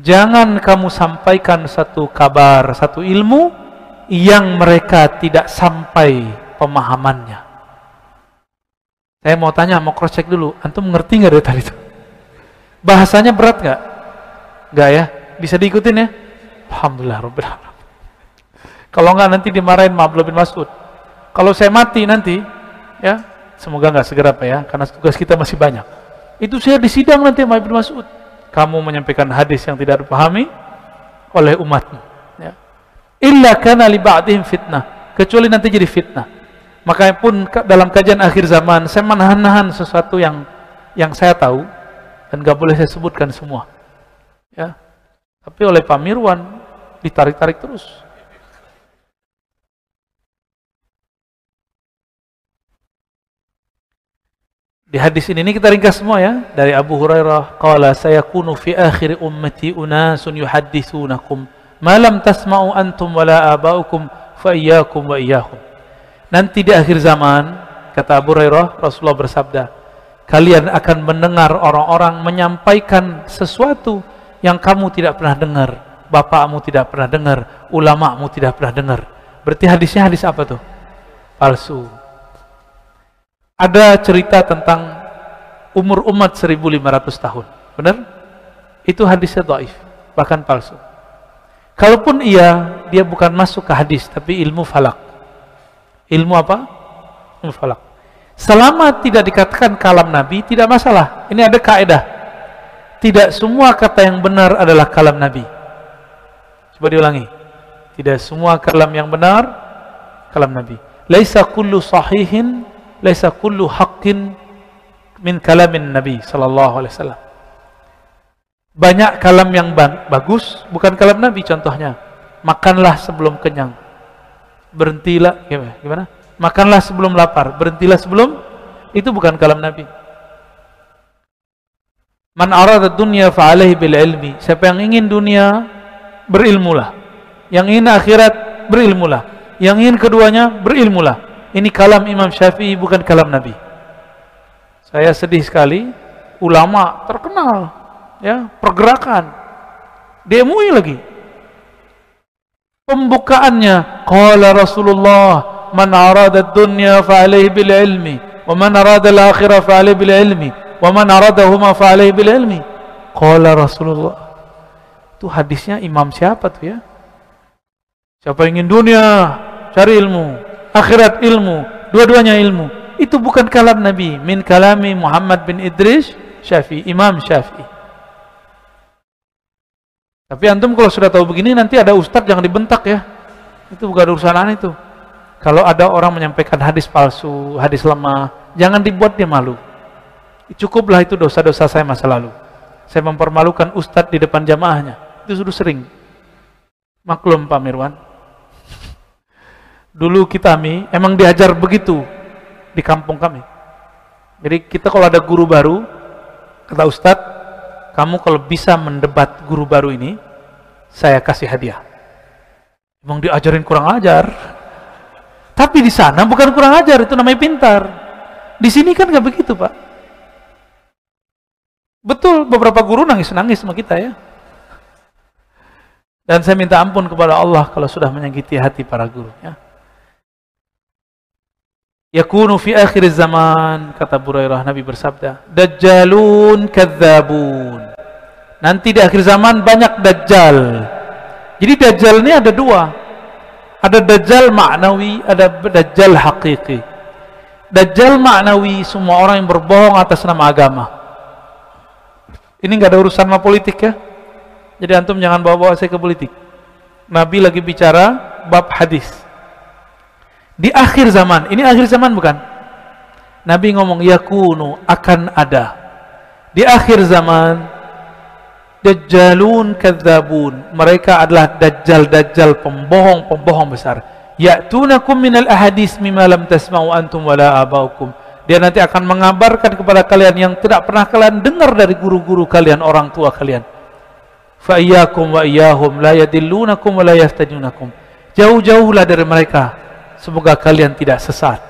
jangan kamu sampaikan satu kabar satu ilmu yang mereka tidak sampai pemahamannya. Saya mau tanya mau cross check dulu. Antum ngerti nggak dari tadi itu? Bahasanya berat nggak? Nggak ya? Bisa diikutin ya? Alhamdulillah rabbil kalau nggak nanti dimarahin Ma'abdullah bin Mas'ud. Kalau saya mati nanti ya Semoga nggak segera Pak ya, karena tugas kita masih banyak. Itu saya disidang nanti sama Ibnu Mas'ud. Kamu menyampaikan hadis yang tidak dipahami oleh umatmu. Ya. Illa kana li ba'dihim fitnah. Kecuali nanti jadi fitnah. Makanya pun dalam kajian akhir zaman, saya menahan-nahan sesuatu yang yang saya tahu dan nggak boleh saya sebutkan semua. Ya. Tapi oleh Pak Mirwan ditarik-tarik terus. Di hadis ini, ini kita ringkas semua ya dari Abu Hurairah qala sayakunu fi akhir ummati unasun yuhadditsunakum ma lam tasma'u antum wala aba'ukum fa iyyakum wa iyyahum. Nanti di akhir zaman kata Abu Hurairah Rasulullah bersabda kalian akan mendengar orang-orang menyampaikan sesuatu yang kamu tidak pernah dengar, bapakmu tidak pernah dengar, ulamamu tidak pernah dengar. Berarti hadisnya hadis apa tuh? Palsu ada cerita tentang umur umat 1500 tahun. Benar? Itu hadisnya dhaif, bahkan palsu. Kalaupun iya, dia bukan masuk ke hadis, tapi ilmu falak. Ilmu apa? Ilmu falak. Selama tidak dikatakan kalam Nabi, tidak masalah. Ini ada kaidah. Tidak semua kata yang benar adalah kalam Nabi. Coba diulangi. Tidak semua kalam yang benar kalam Nabi. Laisa kullu sahihin laisa kullu haqqin min kalamin Nabi sallallahu alaihi wasallam. Banyak kalam yang bagus bukan kalam Nabi contohnya. Makanlah sebelum kenyang. Berhentilah gimana? Makanlah sebelum lapar, berhentilah sebelum itu bukan kalam Nabi. Man arada dunya fa alaihi bil ilmi. Siapa yang ingin dunia berilmulah. Yang ingin akhirat berilmulah. Yang ingin keduanya berilmulah. Ini kalam Imam Syafi'i bukan kalam Nabi. Saya sedih sekali, ulama terkenal, ya pergerakan, demui lagi. Pembukaannya, qala Rasulullah, man arada dunya fa bil ilmi, wa man arada al akhirah fa bil ilmi, wa man aradahuma fa alaihi bil ilmi. Qala Rasulullah. Itu hadisnya imam siapa tuh ya? Siapa ingin dunia, cari ilmu akhirat ilmu, dua-duanya ilmu. Itu bukan kalam Nabi, min kalami Muhammad bin Idris Syafi'i, Imam Syafi'i. Tapi antum kalau sudah tahu begini nanti ada ustadz yang dibentak ya. Itu bukan urusan aneh itu. Kalau ada orang menyampaikan hadis palsu, hadis lemah, jangan dibuat dia malu. Cukuplah itu dosa-dosa saya masa lalu. Saya mempermalukan ustadz di depan jamaahnya. Itu sudah sering. Maklum Pak Mirwan dulu kita mi emang diajar begitu di kampung kami. Jadi kita kalau ada guru baru, kata Ustadz, kamu kalau bisa mendebat guru baru ini, saya kasih hadiah. Emang diajarin kurang ajar. Tapi di sana bukan kurang ajar, itu namanya pintar. Di sini kan nggak begitu, Pak. Betul, beberapa guru nangis-nangis sama kita ya. Dan saya minta ampun kepada Allah kalau sudah menyakiti hati para guru. Ya. Yakunu fi akhir zaman kata Burairah Nabi bersabda dajjalun kadzabun. Nanti di akhir zaman banyak dajjal. Jadi dajjal ini ada dua. Ada dajjal maknawi ada dajjal hakiki dajjal maknawi semua orang yang berbohong atas nama agama. Ini nggak ada urusan sama politik ya? Jadi antum jangan bawa-bawa saya ke politik. Nabi lagi bicara bab hadis di akhir zaman, ini akhir zaman bukan? Nabi ngomong yakunu akan ada. Di akhir zaman dajjalun kadzabun. Mereka adalah dajjal-dajjal pembohong-pembohong besar. Ya'tunakum minal ahadis mimma lam tasma'u antum wala abaukum. Dia nanti akan mengabarkan kepada kalian yang tidak pernah kalian dengar dari guru-guru kalian, orang tua kalian. Fa iyyakum wa iyyahum la yadillunakum wa la yaftajunakum. Jauh-jauhlah dari mereka Semoga kalian tidak sesat.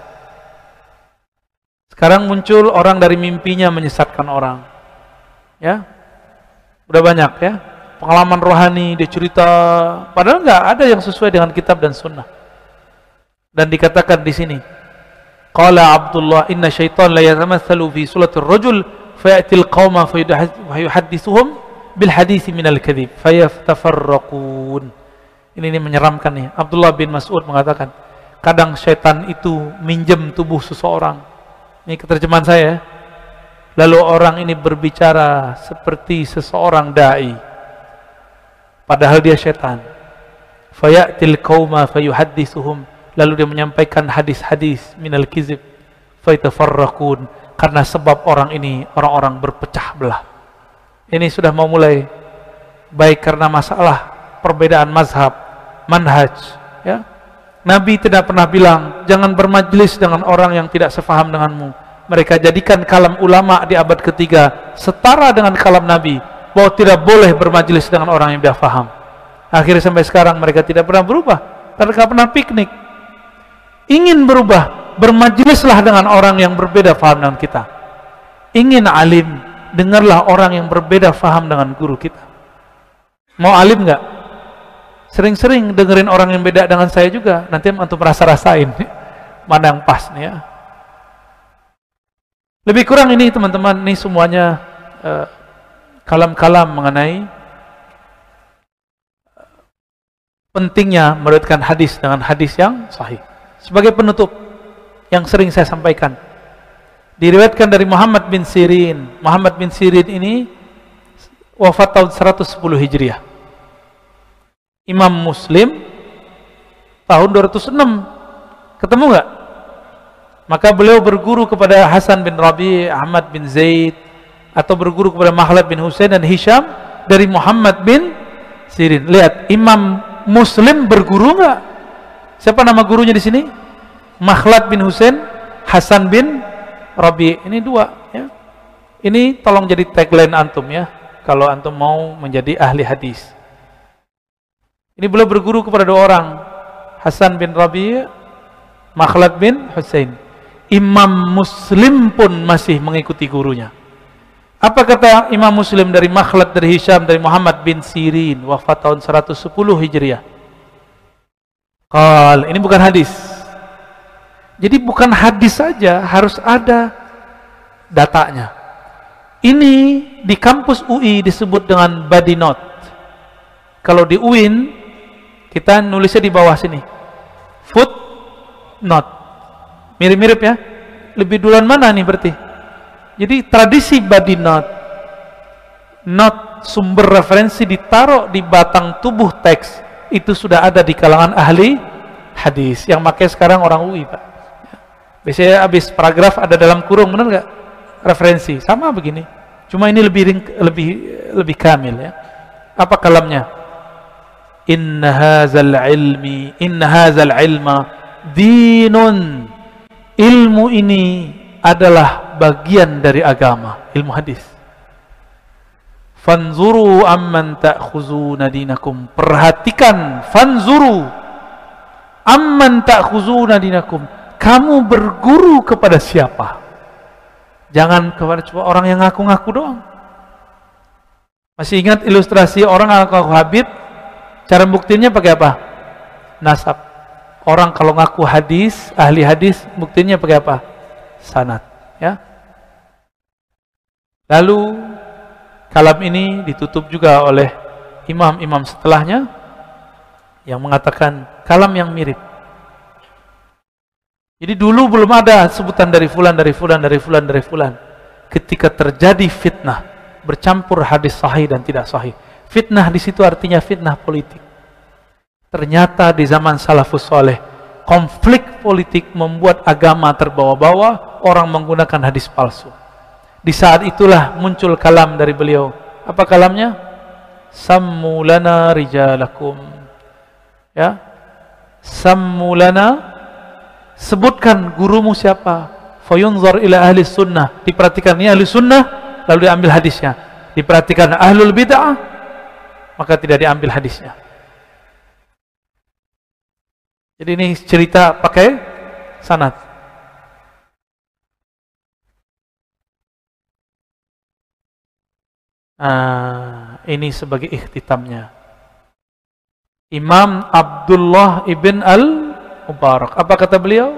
Sekarang muncul orang dari mimpinya menyesatkan orang. Ya. Udah banyak ya. Pengalaman rohani, dia cerita. Padahal nggak ada yang sesuai dengan kitab dan sunnah. Dan dikatakan di sini. Qala Abdullah inna syaitan la yatamathalu fi sulatul rajul fayatil qawma fayuhaddithuhum bil hadisi minal kadhib fayaftafarraqun. Ini, ini menyeramkan nih. Abdullah bin Mas'ud mengatakan, kadang setan itu minjem tubuh seseorang. Ini keterjemahan saya. Lalu orang ini berbicara seperti seseorang dai. Padahal dia setan. Fayatil qauma fayuhaddithuhum. Lalu dia menyampaikan hadis-hadis minal kizib. Faytafarraqun. Karena sebab orang ini orang-orang berpecah belah. Ini sudah mau mulai baik karena masalah perbedaan mazhab, manhaj, ya Nabi tidak pernah bilang, jangan bermajlis dengan orang yang tidak sefaham denganmu. Mereka jadikan kalam ulama di abad ketiga setara dengan kalam Nabi, bahwa tidak boleh bermajlis dengan orang yang tidak faham. Akhirnya sampai sekarang mereka tidak pernah berubah, mereka pernah piknik. Ingin berubah, bermajlislah dengan orang yang berbeda faham dengan kita. Ingin alim, dengarlah orang yang berbeda faham dengan guru kita. Mau alim nggak? Sering-sering dengerin orang yang beda dengan saya juga, nanti untuk merasa rasain mana yang pas nih ya. Lebih kurang ini teman-teman, ini semuanya eh, kalam-kalam uh, mengenai uh, pentingnya meriwayatkan hadis dengan hadis yang sahih. Sebagai penutup yang sering saya sampaikan, diriwayatkan dari Muhammad bin Sirin. Muhammad bin Sirin ini wafat tahun 110 Hijriah. Imam Muslim tahun 206 ketemu nggak? Maka beliau berguru kepada Hasan bin Rabi, Ahmad bin Zaid atau berguru kepada Mahlad bin Husain dan Hisham dari Muhammad bin Sirin. Lihat, Imam Muslim berguru nggak? Siapa nama gurunya di sini? Makhlad bin Husain, Hasan bin Rabi. Ini dua ya. Ini tolong jadi tagline antum ya. Kalau antum mau menjadi ahli hadis. Ini beliau berguru kepada dua orang. Hasan bin Rabi' Makhlad bin Hussein. Imam Muslim pun masih mengikuti gurunya. Apa kata Imam Muslim dari Makhlad dari Hisham dari Muhammad bin Sirin wafat tahun 110 Hijriah. Qal, ini bukan hadis. Jadi bukan hadis saja, harus ada datanya. Ini di kampus UI disebut dengan body note. Kalau di UIN kita nulisnya di bawah sini. Foot not. Mirip-mirip ya. Lebih duluan mana nih berarti? Jadi tradisi body not not sumber referensi ditaruh di batang tubuh teks itu sudah ada di kalangan ahli hadis yang pakai sekarang orang UI pak biasanya habis paragraf ada dalam kurung benar nggak referensi sama begini cuma ini lebih lebih lebih kamil ya apa kalamnya inna hazal ilmi inna hazal ilma dinun ilmu ini adalah bagian dari agama. Ilmu hadis. Fanzuru amman ta'khuzuna dinakum. Perhatikan fanzuru amman ta'khuzuna dinakum. Kamu berguru kepada siapa? Jangan kepada cuma orang yang ngaku-ngaku doang. Masih ingat ilustrasi orang ngaku-ngaku Habib Cara buktinya pakai apa? Nasab. orang kalau ngaku hadis, ahli hadis, buktinya pakai apa? Sanat, ya. Lalu kalam ini ditutup juga oleh imam-imam setelahnya yang mengatakan kalam yang mirip. Jadi dulu belum ada sebutan dari fulan, dari fulan, dari fulan, dari fulan. Ketika terjadi fitnah, bercampur hadis sahih dan tidak sahih. Fitnah di situ artinya fitnah politik. Ternyata di zaman salafus soleh, konflik politik membuat agama terbawa-bawa, orang menggunakan hadis palsu. Di saat itulah muncul kalam dari beliau. Apa kalamnya? Sammulana rijalakum. Ya. Sammulana sebutkan gurumu siapa fayunzar ila ahli sunnah diperhatikan ini ahli sunnah lalu diambil hadisnya diperhatikan ahlul bid'ah maka tidak diambil hadisnya jadi ini cerita pakai sanad nah, ini sebagai ikhtitamnya Imam Abdullah ibn al Mubarak. Apa kata beliau?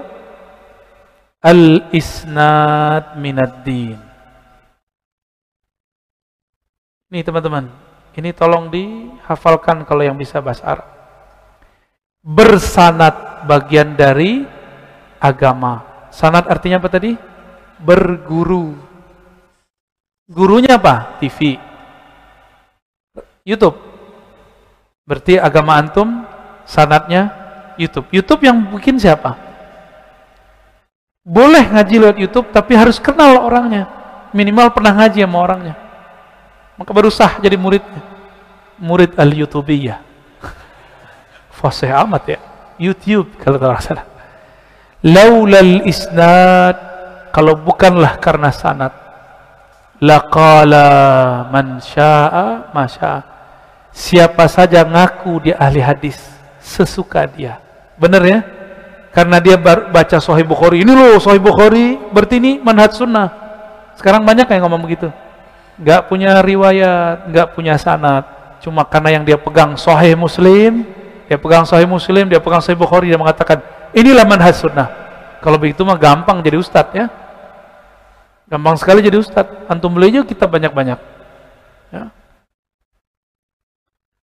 Al-isnad minad din. Ini teman-teman, ini tolong dihafalkan kalau yang bisa bahasa Arab. Bersanat bagian dari agama. Sanat artinya apa tadi? Berguru. Gurunya apa? TV. YouTube. Berarti agama antum sanatnya YouTube. YouTube yang bikin siapa? Boleh ngaji lewat YouTube, tapi harus kenal orangnya. Minimal pernah ngaji sama orangnya. Maka baru sah jadi muridnya. Murid al-YouTubiyah. [laughs] Fasih amat ya. YouTube kalau tak salah. Laulal isnad kalau bukanlah karena sanad laqala man syaa masya siapa saja ngaku dia ahli hadis sesuka dia. Benar ya? Karena dia baca Sahih Bukhari. Ini loh Sahih Bukhari, berarti ini manhaj sunnah. Sekarang banyak yang ngomong begitu. Gak punya riwayat, gak punya sanad. Cuma karena yang dia pegang Sahih Muslim, dia pegang Sahih Muslim, dia pegang Sahih Bukhari, dia mengatakan, inilah manhaj sunnah. Kalau begitu mah gampang jadi ustadz ya. Gampang sekali jadi ustadz. Antum beli aja kita banyak-banyak. Ya.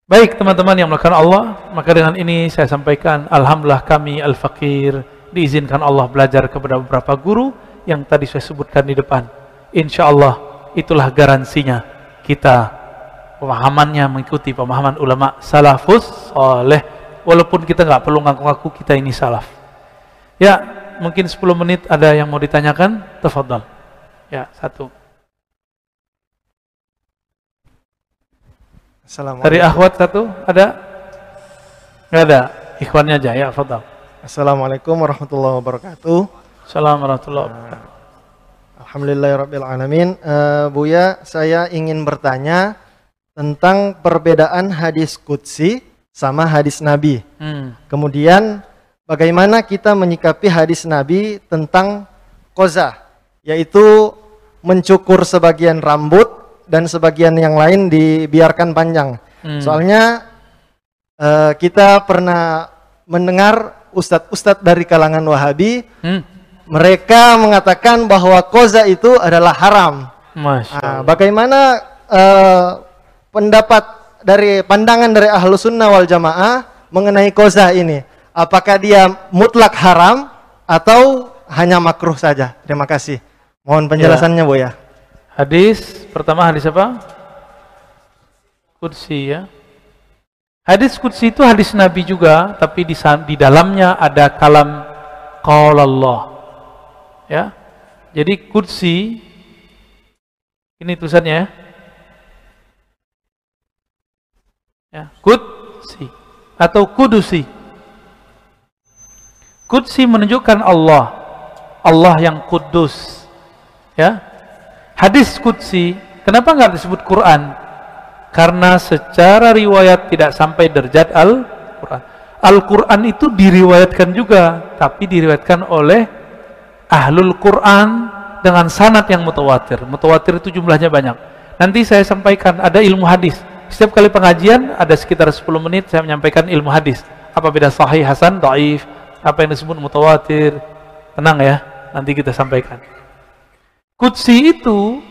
Baik teman-teman yang melakukan Allah, maka dengan ini saya sampaikan Alhamdulillah kami Al-Fakir diizinkan Allah belajar kepada beberapa guru yang tadi saya sebutkan di depan. Insya Allah itulah garansinya kita pemahamannya mengikuti pemahaman ulama salafus oleh walaupun kita nggak perlu ngaku-ngaku kita ini salaf. Ya, mungkin 10 menit ada yang mau ditanyakan, tafadhal. Ya, satu. Dari akhwat satu ada? Enggak ada. Ikhwannya aja ya, fadal. Assalamualaikum warahmatullahi wabarakatuh. Assalamualaikum warahmatullahi wabarakatuh. Alhamdulillahirabbil alamin. Uh, Buya, saya ingin bertanya tentang perbedaan hadis qudsi sama hadis nabi. Hmm. Kemudian bagaimana kita menyikapi hadis nabi tentang koza, yaitu mencukur sebagian rambut dan sebagian yang lain dibiarkan panjang. Hmm. Soalnya uh, kita pernah mendengar ustadz-ustadz dari kalangan Wahabi, hmm. Mereka mengatakan bahwa koza itu adalah haram. Masya nah, bagaimana uh, pendapat dari pandangan dari ahlu sunnah wal jamaah mengenai koza ini? Apakah dia mutlak haram atau hanya makruh saja? Terima kasih. Mohon penjelasannya, ya. Bu ya. Hadis pertama hadis apa? Kudsi ya. Hadis kudsi itu hadis Nabi juga, tapi di, di dalamnya ada kalam qala Allah. Ya. Jadi kudsi ini tulisannya ya. Ya, kudsi atau kudusi. Kudsi menunjukkan Allah. Allah yang kudus. Ya, Hadis Qudsi, kenapa nggak disebut Quran? Karena secara riwayat tidak sampai derajat Al-Quran. Al-Quran itu diriwayatkan juga, tapi diriwayatkan oleh ahlul Quran dengan sanat yang mutawatir. Mutawatir itu jumlahnya banyak. Nanti saya sampaikan ada ilmu hadis. Setiap kali pengajian ada sekitar 10 menit saya menyampaikan ilmu hadis. Apa beda sahih, hasan, daif, apa yang disebut mutawatir. Tenang ya, nanti kita sampaikan. Kutsi itu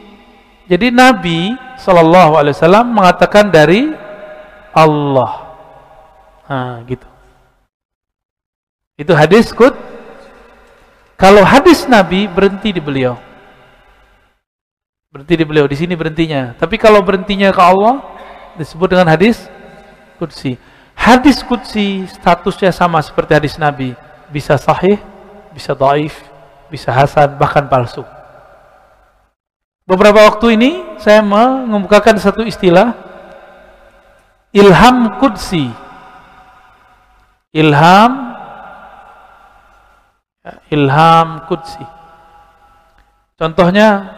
jadi Nabi Shallallahu Alaihi Wasallam mengatakan dari Allah. Nah, gitu. Itu hadis kut. Kalau hadis Nabi berhenti di beliau. Berhenti di beliau. Di sini berhentinya. Tapi kalau berhentinya ke Allah disebut dengan hadis kutsi. Hadis kutsi statusnya sama seperti hadis Nabi. Bisa sahih, bisa daif, bisa hasan, bahkan palsu. Beberapa waktu ini saya mengemukakan satu istilah ilham kudsi. Ilham ilham kudsi. Contohnya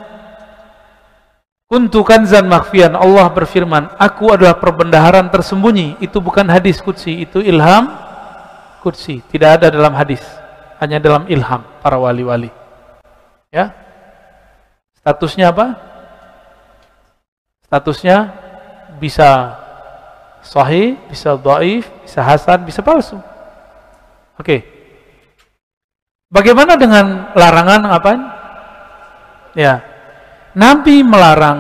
Kuntu kanzan makhfian Allah berfirman Aku adalah perbendaharaan tersembunyi Itu bukan hadis kudsi Itu ilham kudsi Tidak ada dalam hadis Hanya dalam ilham para wali-wali Ya Statusnya apa? Statusnya bisa sahih, bisa dhaif, bisa hasan, bisa palsu. Oke. Okay. Bagaimana dengan larangan apa? Ya. Nabi melarang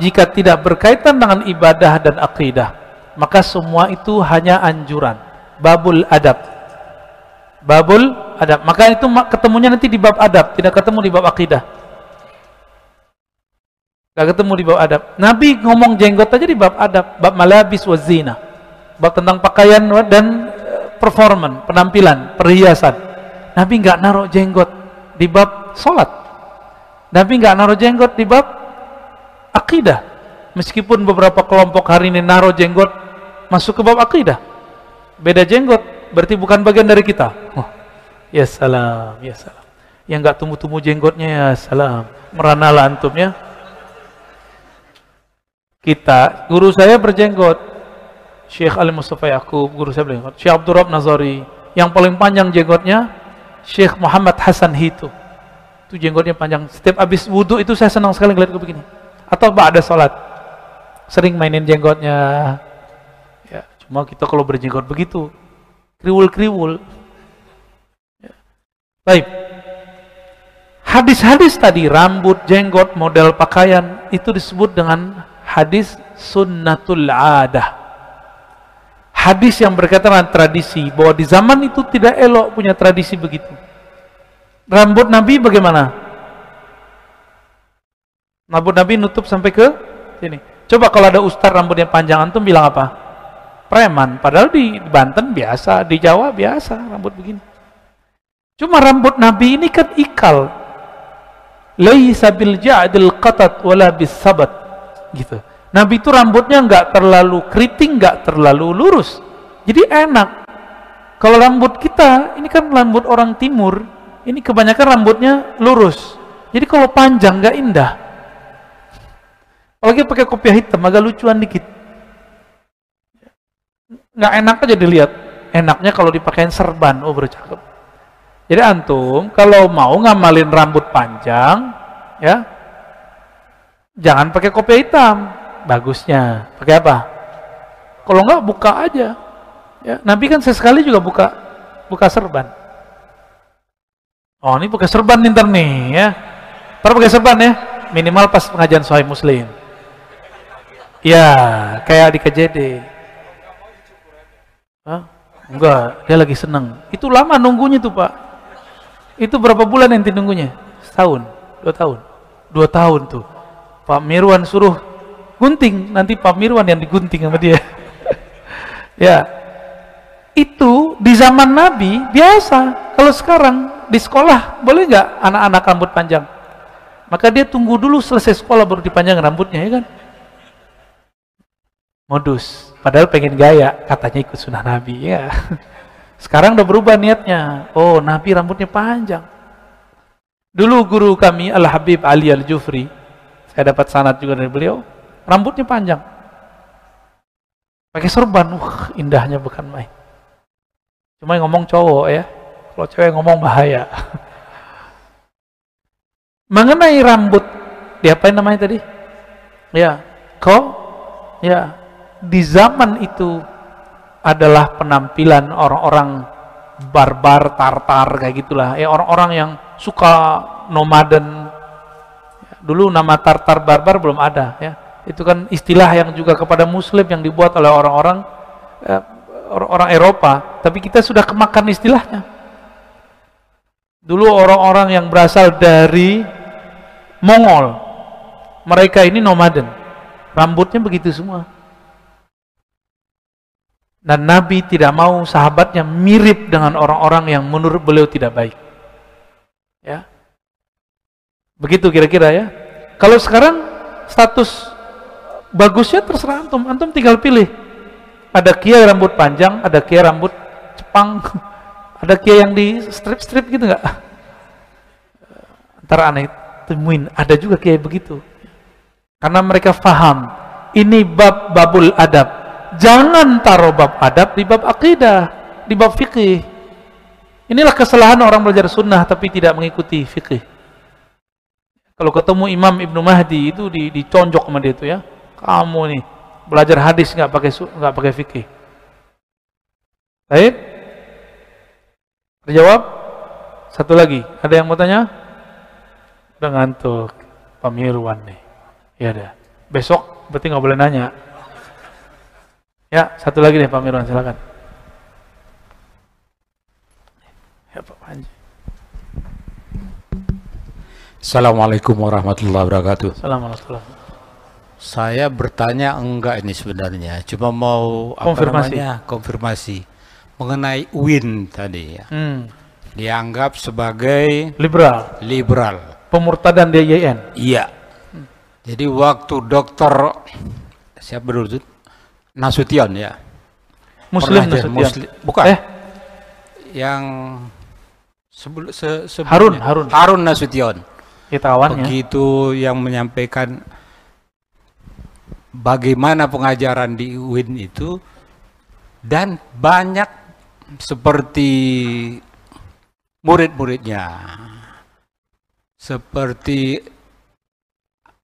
jika tidak berkaitan dengan ibadah dan akidah, maka semua itu hanya anjuran. Babul adab. Babul adab. Maka itu ketemunya nanti di bab adab, tidak ketemu di bab akidah. Gak ketemu di bab adab. Nabi ngomong jenggot aja di bab adab, bab malabis wa zina. Bab tentang pakaian dan eh, performan, penampilan, perhiasan. Nabi nggak naruh jenggot di bab sholat. Nabi nggak naruh jenggot di bab akidah. Meskipun beberapa kelompok hari ini naruh jenggot masuk ke bab akidah. Beda jenggot, berarti bukan bagian dari kita. Oh, ya salam, ya salam. Yang nggak tumbuh-tumbuh jenggotnya ya salam. Meranalah antum ya kita, guru saya berjenggot. Syekh Ali Mustafa Yaqub, guru saya berjenggot. Syekh Abdul Rab Nazari, yang paling panjang jenggotnya Syekh Muhammad Hasan Hitu. Itu jenggotnya panjang. Setiap habis wudhu itu saya senang sekali ngeliat begini. Atau ada sholat. Sering mainin jenggotnya. Ya, cuma kita kalau berjenggot begitu, kriwul-kriwul. Ya. Baik. Hadis-hadis tadi, rambut, jenggot, model pakaian, itu disebut dengan hadis sunnatul adah. Hadis yang berkaitan dengan tradisi, bahwa di zaman itu tidak elok punya tradisi begitu. Rambut Nabi bagaimana? Rambut Nabi nutup sampai ke sini. Coba kalau ada ustaz rambutnya panjang, antum bilang apa? Preman. Padahal di Banten biasa, di Jawa biasa rambut begini. Cuma rambut Nabi ini kan ikal. Laisa bil ja'dil qatat wala bis sabat gitu. Nabi itu rambutnya nggak terlalu keriting, nggak terlalu lurus. Jadi enak. Kalau rambut kita, ini kan rambut orang timur, ini kebanyakan rambutnya lurus. Jadi kalau panjang nggak indah. Apalagi pakai kopiah hitam, agak lucuan dikit. Nggak enak aja dilihat. Enaknya kalau dipakein serban, oh bercakap. Jadi antum kalau mau ngamalin rambut panjang, ya Jangan pakai kopi hitam. Bagusnya pakai apa? Kalau enggak buka aja. Ya, Nabi kan sesekali juga buka buka serban. Oh, ini pakai serban nih ntar nih ya. Ntar pakai serban ya. Minimal pas pengajian Sahih Muslim. Ya, kayak di KJD. Hah? Enggak, dia lagi seneng. Itu lama nunggunya tuh Pak. Itu berapa bulan nanti nunggunya? Setahun, dua tahun. Dua tahun tuh Pak Mirwan suruh gunting, nanti Pak Mirwan yang digunting sama dia. [laughs] ya. Itu di zaman Nabi biasa. Kalau sekarang di sekolah boleh nggak anak-anak rambut panjang? Maka dia tunggu dulu selesai sekolah baru dipanjang rambutnya ya kan? Modus. Padahal pengen gaya, katanya ikut sunnah Nabi ya. [laughs] Sekarang udah berubah niatnya. Oh, Nabi rambutnya panjang. Dulu guru kami Al Habib Ali Al Jufri saya dapat sanat juga dari beliau. Rambutnya panjang. Pakai serban. Wah, indahnya bukan main. Cuma yang ngomong cowok ya. Kalau cewek ngomong bahaya. [laughs] Mengenai rambut, diapain namanya tadi? Ya, kok? Ya, di zaman itu adalah penampilan orang-orang barbar, tartar kayak gitulah. Ya orang-orang yang suka nomaden. Dulu nama tartar barbar belum ada ya. Itu kan istilah yang juga kepada muslim yang dibuat oleh orang-orang eh, orang Eropa, tapi kita sudah kemakan istilahnya. Dulu orang-orang yang berasal dari Mongol, mereka ini nomaden. Rambutnya begitu semua. Dan Nabi tidak mau sahabatnya mirip dengan orang-orang yang menurut beliau tidak baik. Ya. Begitu kira-kira ya. Kalau sekarang status bagusnya terserah antum. Antum tinggal pilih. Ada kia rambut panjang, ada kia rambut cepang, [laughs] ada kia yang di strip-strip gitu nggak? Antara aneh temuin, ada juga kia begitu. Karena mereka faham, ini bab babul adab Jangan taruh bab adab di bab akidah, di bab fikih. Inilah kesalahan orang belajar sunnah tapi tidak mengikuti fikih. Kalau ketemu Imam Ibnu Mahdi itu di, diconjok sama dia itu ya. Kamu nih belajar hadis nggak pakai nggak pakai fikih. Baik? Terjawab? Satu lagi, ada yang mau tanya? Udah ngantuk, Pak Mirwan nih. Ya udah. Besok berarti nggak boleh nanya. Ya, satu lagi deh Pak Mirwan, silakan. Ya Pak Panji. Assalamualaikum warahmatullahi wabarakatuh. Assalamualaikum. Saya bertanya enggak ini sebenarnya, cuma mau konfirmasi. apa namanya konfirmasi mengenai UIN tadi ya. Hmm. Dianggap sebagai liberal. Liberal. Pemurtadan di YN. Iya. Jadi waktu dokter siapa dulu Nasution ya. Muslim Pernah Nasution. Muslim, bukan. Eh? Yang sebelum se, Harun, Harun. Harun Nasution. Ya, kawannya. Begitu yang menyampaikan bagaimana pengajaran di UIN itu dan banyak seperti murid-muridnya seperti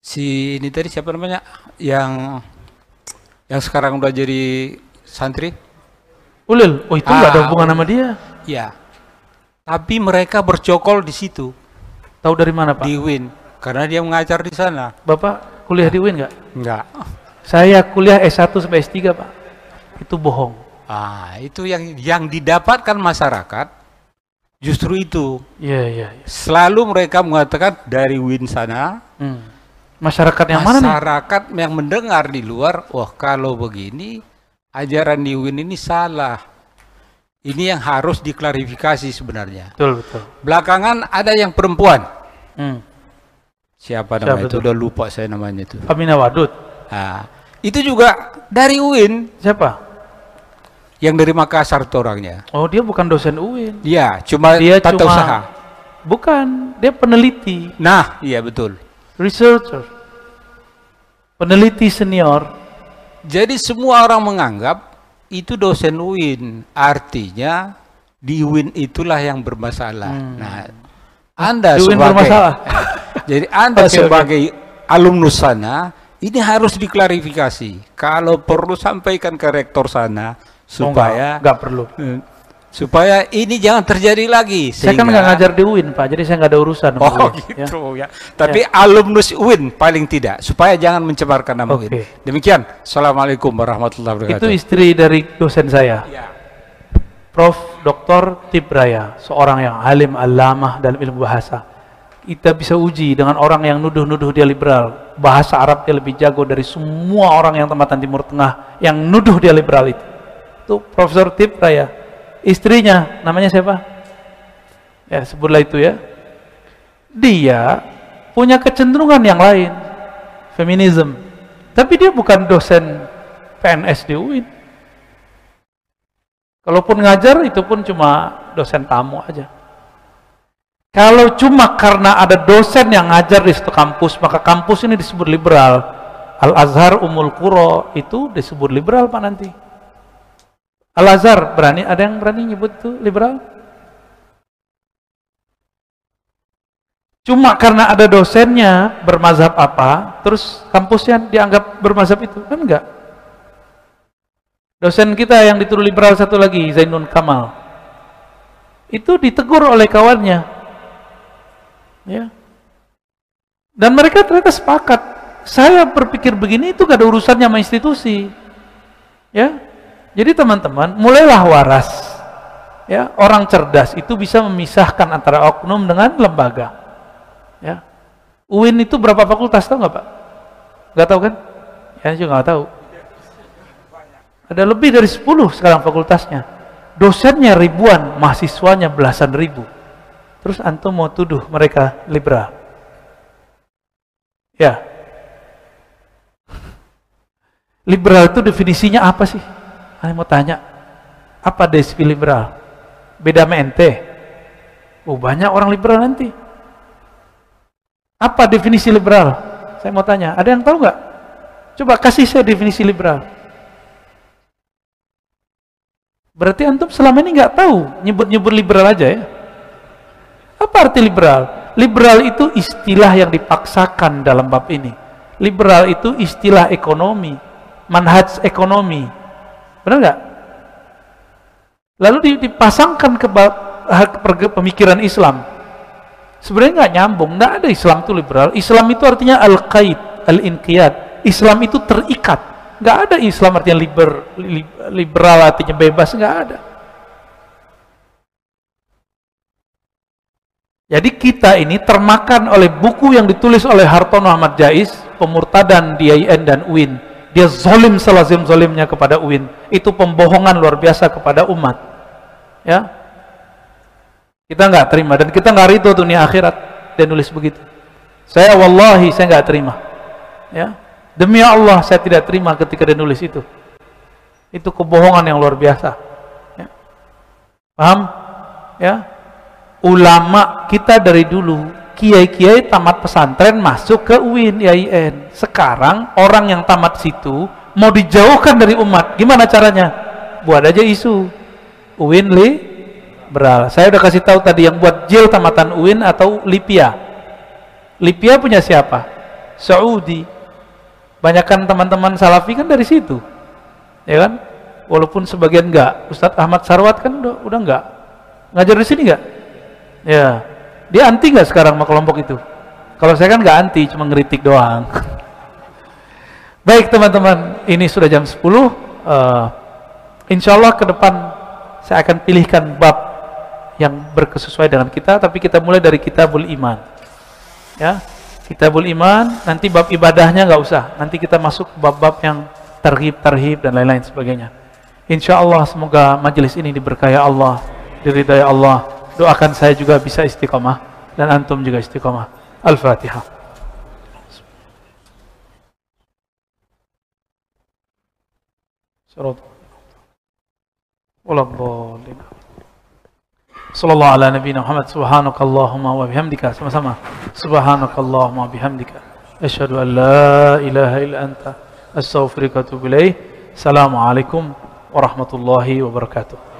si ini tadi siapa namanya yang yang sekarang udah jadi santri? Ulil, oh itu nggak ah, ada hubungan sama dia. Ya, tapi mereka bercokol di situ. Tahu dari mana Pak? Di Win, karena dia mengajar di sana. Bapak kuliah di Win nggak? Nggak. Saya kuliah S1 sampai S3 Pak. Itu bohong. Ah, itu yang yang didapatkan masyarakat justru itu. Iya, yeah, iya. Yeah, yeah. Selalu mereka mengatakan dari Win sana. Hmm Masyarakat yang Masyarakat mana nih? Masyarakat yang mendengar di luar, wah kalau begini ajaran di UIN ini salah. Ini yang harus diklarifikasi sebenarnya. Betul, betul. Belakangan ada yang perempuan. Hmm. Siapa namanya itu? Udah lupa saya namanya itu. Amina Wadud. Nah, itu juga dari UIN. Siapa? Yang dari Makassar tuh orangnya. Oh, dia bukan dosen UIN. Iya, cuma dia tata cuma, usaha. Bukan, dia peneliti. Nah, iya betul researcher, peneliti senior. Jadi semua orang menganggap itu dosen UIN, artinya di UIN itulah yang bermasalah. Hmm. Nah, Anda di sebagai bermasalah. [laughs] jadi Anda okay, sebagai okay. alumnus sana ini harus diklarifikasi. Kalau perlu sampaikan ke rektor sana supaya oh, enggak, enggak perlu. Eh, supaya ini jangan terjadi lagi. Saya kan nggak ngajar di UIN Pak, jadi saya nggak ada urusan. Oh ya. gitu ya. ya. Tapi ya. alumnus UIN paling tidak, supaya jangan mencemarkan nama okay. UIN. Demikian. Assalamualaikum warahmatullahi wabarakatuh. Itu istri dari dosen saya. Ya. Prof. Dr. Tibraya, seorang yang alim alamah dalam ilmu bahasa. Kita bisa uji dengan orang yang nuduh-nuduh dia liberal. Bahasa Arab dia lebih jago dari semua orang yang tempatan Timur Tengah yang nuduh dia liberal itu. Itu Profesor Tibraya istrinya namanya siapa? Ya, sebutlah itu ya. Dia punya kecenderungan yang lain, feminisme. Tapi dia bukan dosen PNS di UIN. Kalaupun ngajar itu pun cuma dosen tamu aja. Kalau cuma karena ada dosen yang ngajar di satu kampus, maka kampus ini disebut liberal. Al-Azhar Umul Quro itu disebut liberal Pak nanti. Al-Azhar berani, ada yang berani nyebut itu liberal? Cuma karena ada dosennya bermazhab apa, terus kampusnya dianggap bermazhab itu, kan enggak? Dosen kita yang dituduh liberal satu lagi, Zainun Kamal. itu ditegur oleh kawannya. Ya. Dan mereka ternyata sepakat. Saya berpikir begini itu gak ada urusannya sama institusi. Ya. Jadi teman-teman, mulailah waras. Ya, orang cerdas itu bisa memisahkan antara oknum dengan lembaga. Ya. UIN itu berapa fakultas tahu nggak Pak? Nggak tahu kan? Ya juga nggak tahu. Ada lebih dari 10 sekarang fakultasnya. Dosennya ribuan, mahasiswanya belasan ribu. Terus antum mau tuduh mereka liberal. Ya. Liberal itu definisinya apa sih? Saya mau tanya. Apa definisi liberal? Beda sama ente. Oh, banyak orang liberal nanti. Apa definisi liberal? Saya mau tanya. Ada yang tahu nggak? Coba kasih saya definisi liberal. Berarti antum selama ini nggak tahu nyebut-nyebut liberal aja ya. Apa arti liberal? Liberal itu istilah yang dipaksakan dalam bab ini. Liberal itu istilah ekonomi, manhaj ekonomi. Benar nggak? Lalu dipasangkan ke pemikiran Islam. Sebenarnya nggak nyambung, nggak ada Islam itu liberal. Islam itu artinya al-qaid, al-inqiyad. Islam itu terikat nggak ada Islam artinya liber, liberal artinya bebas nggak ada jadi kita ini termakan oleh buku yang ditulis oleh Hartono Ahmad Jais pemurtadan di IAIN dan UIN dia zolim selazim zolimnya kepada UIN itu pembohongan luar biasa kepada umat ya kita nggak terima dan kita nggak ridho dunia akhirat dia nulis begitu saya wallahi saya nggak terima ya Demi Allah saya tidak terima ketika dia nulis itu. Itu kebohongan yang luar biasa. Ya. Paham? Ya. Ulama kita dari dulu, kiai-kiai tamat pesantren masuk ke UIN, IAIN. Sekarang orang yang tamat situ mau dijauhkan dari umat. Gimana caranya? Buat aja isu. UIN li beral. Saya udah kasih tahu tadi yang buat jil tamatan UIN atau Lipia. Lipia punya siapa? Saudi Banyakkan teman-teman salafi kan dari situ. Ya kan? Walaupun sebagian enggak. Ustadz Ahmad Sarwat kan udah, udah enggak. Ngajar di sini enggak? Ya. Dia anti enggak sekarang sama kelompok itu? Kalau saya kan enggak anti, cuma ngeritik doang. [laughs] Baik teman-teman, ini sudah jam 10. Uh, eh, insya Allah ke depan saya akan pilihkan bab yang berkesesuaian dengan kita, tapi kita mulai dari kitabul iman. Ya, Kitabul Iman, nanti bab ibadahnya nggak usah. Nanti kita masuk bab-bab yang terhib, terhib dan lain-lain sebagainya. Insya Allah semoga majelis ini diberkahi Allah, diridai Allah. Doakan saya juga bisa istiqomah dan antum juga istiqomah. Al-Fatihah. Surat. Wallahu Sallallahu ala nabiyina Muhammad wa bihamdika sama-sama bihamdika asyhadu an la ilaha illa anta atubu ilaik. Assalamualaikum warahmatullahi wabarakatuh.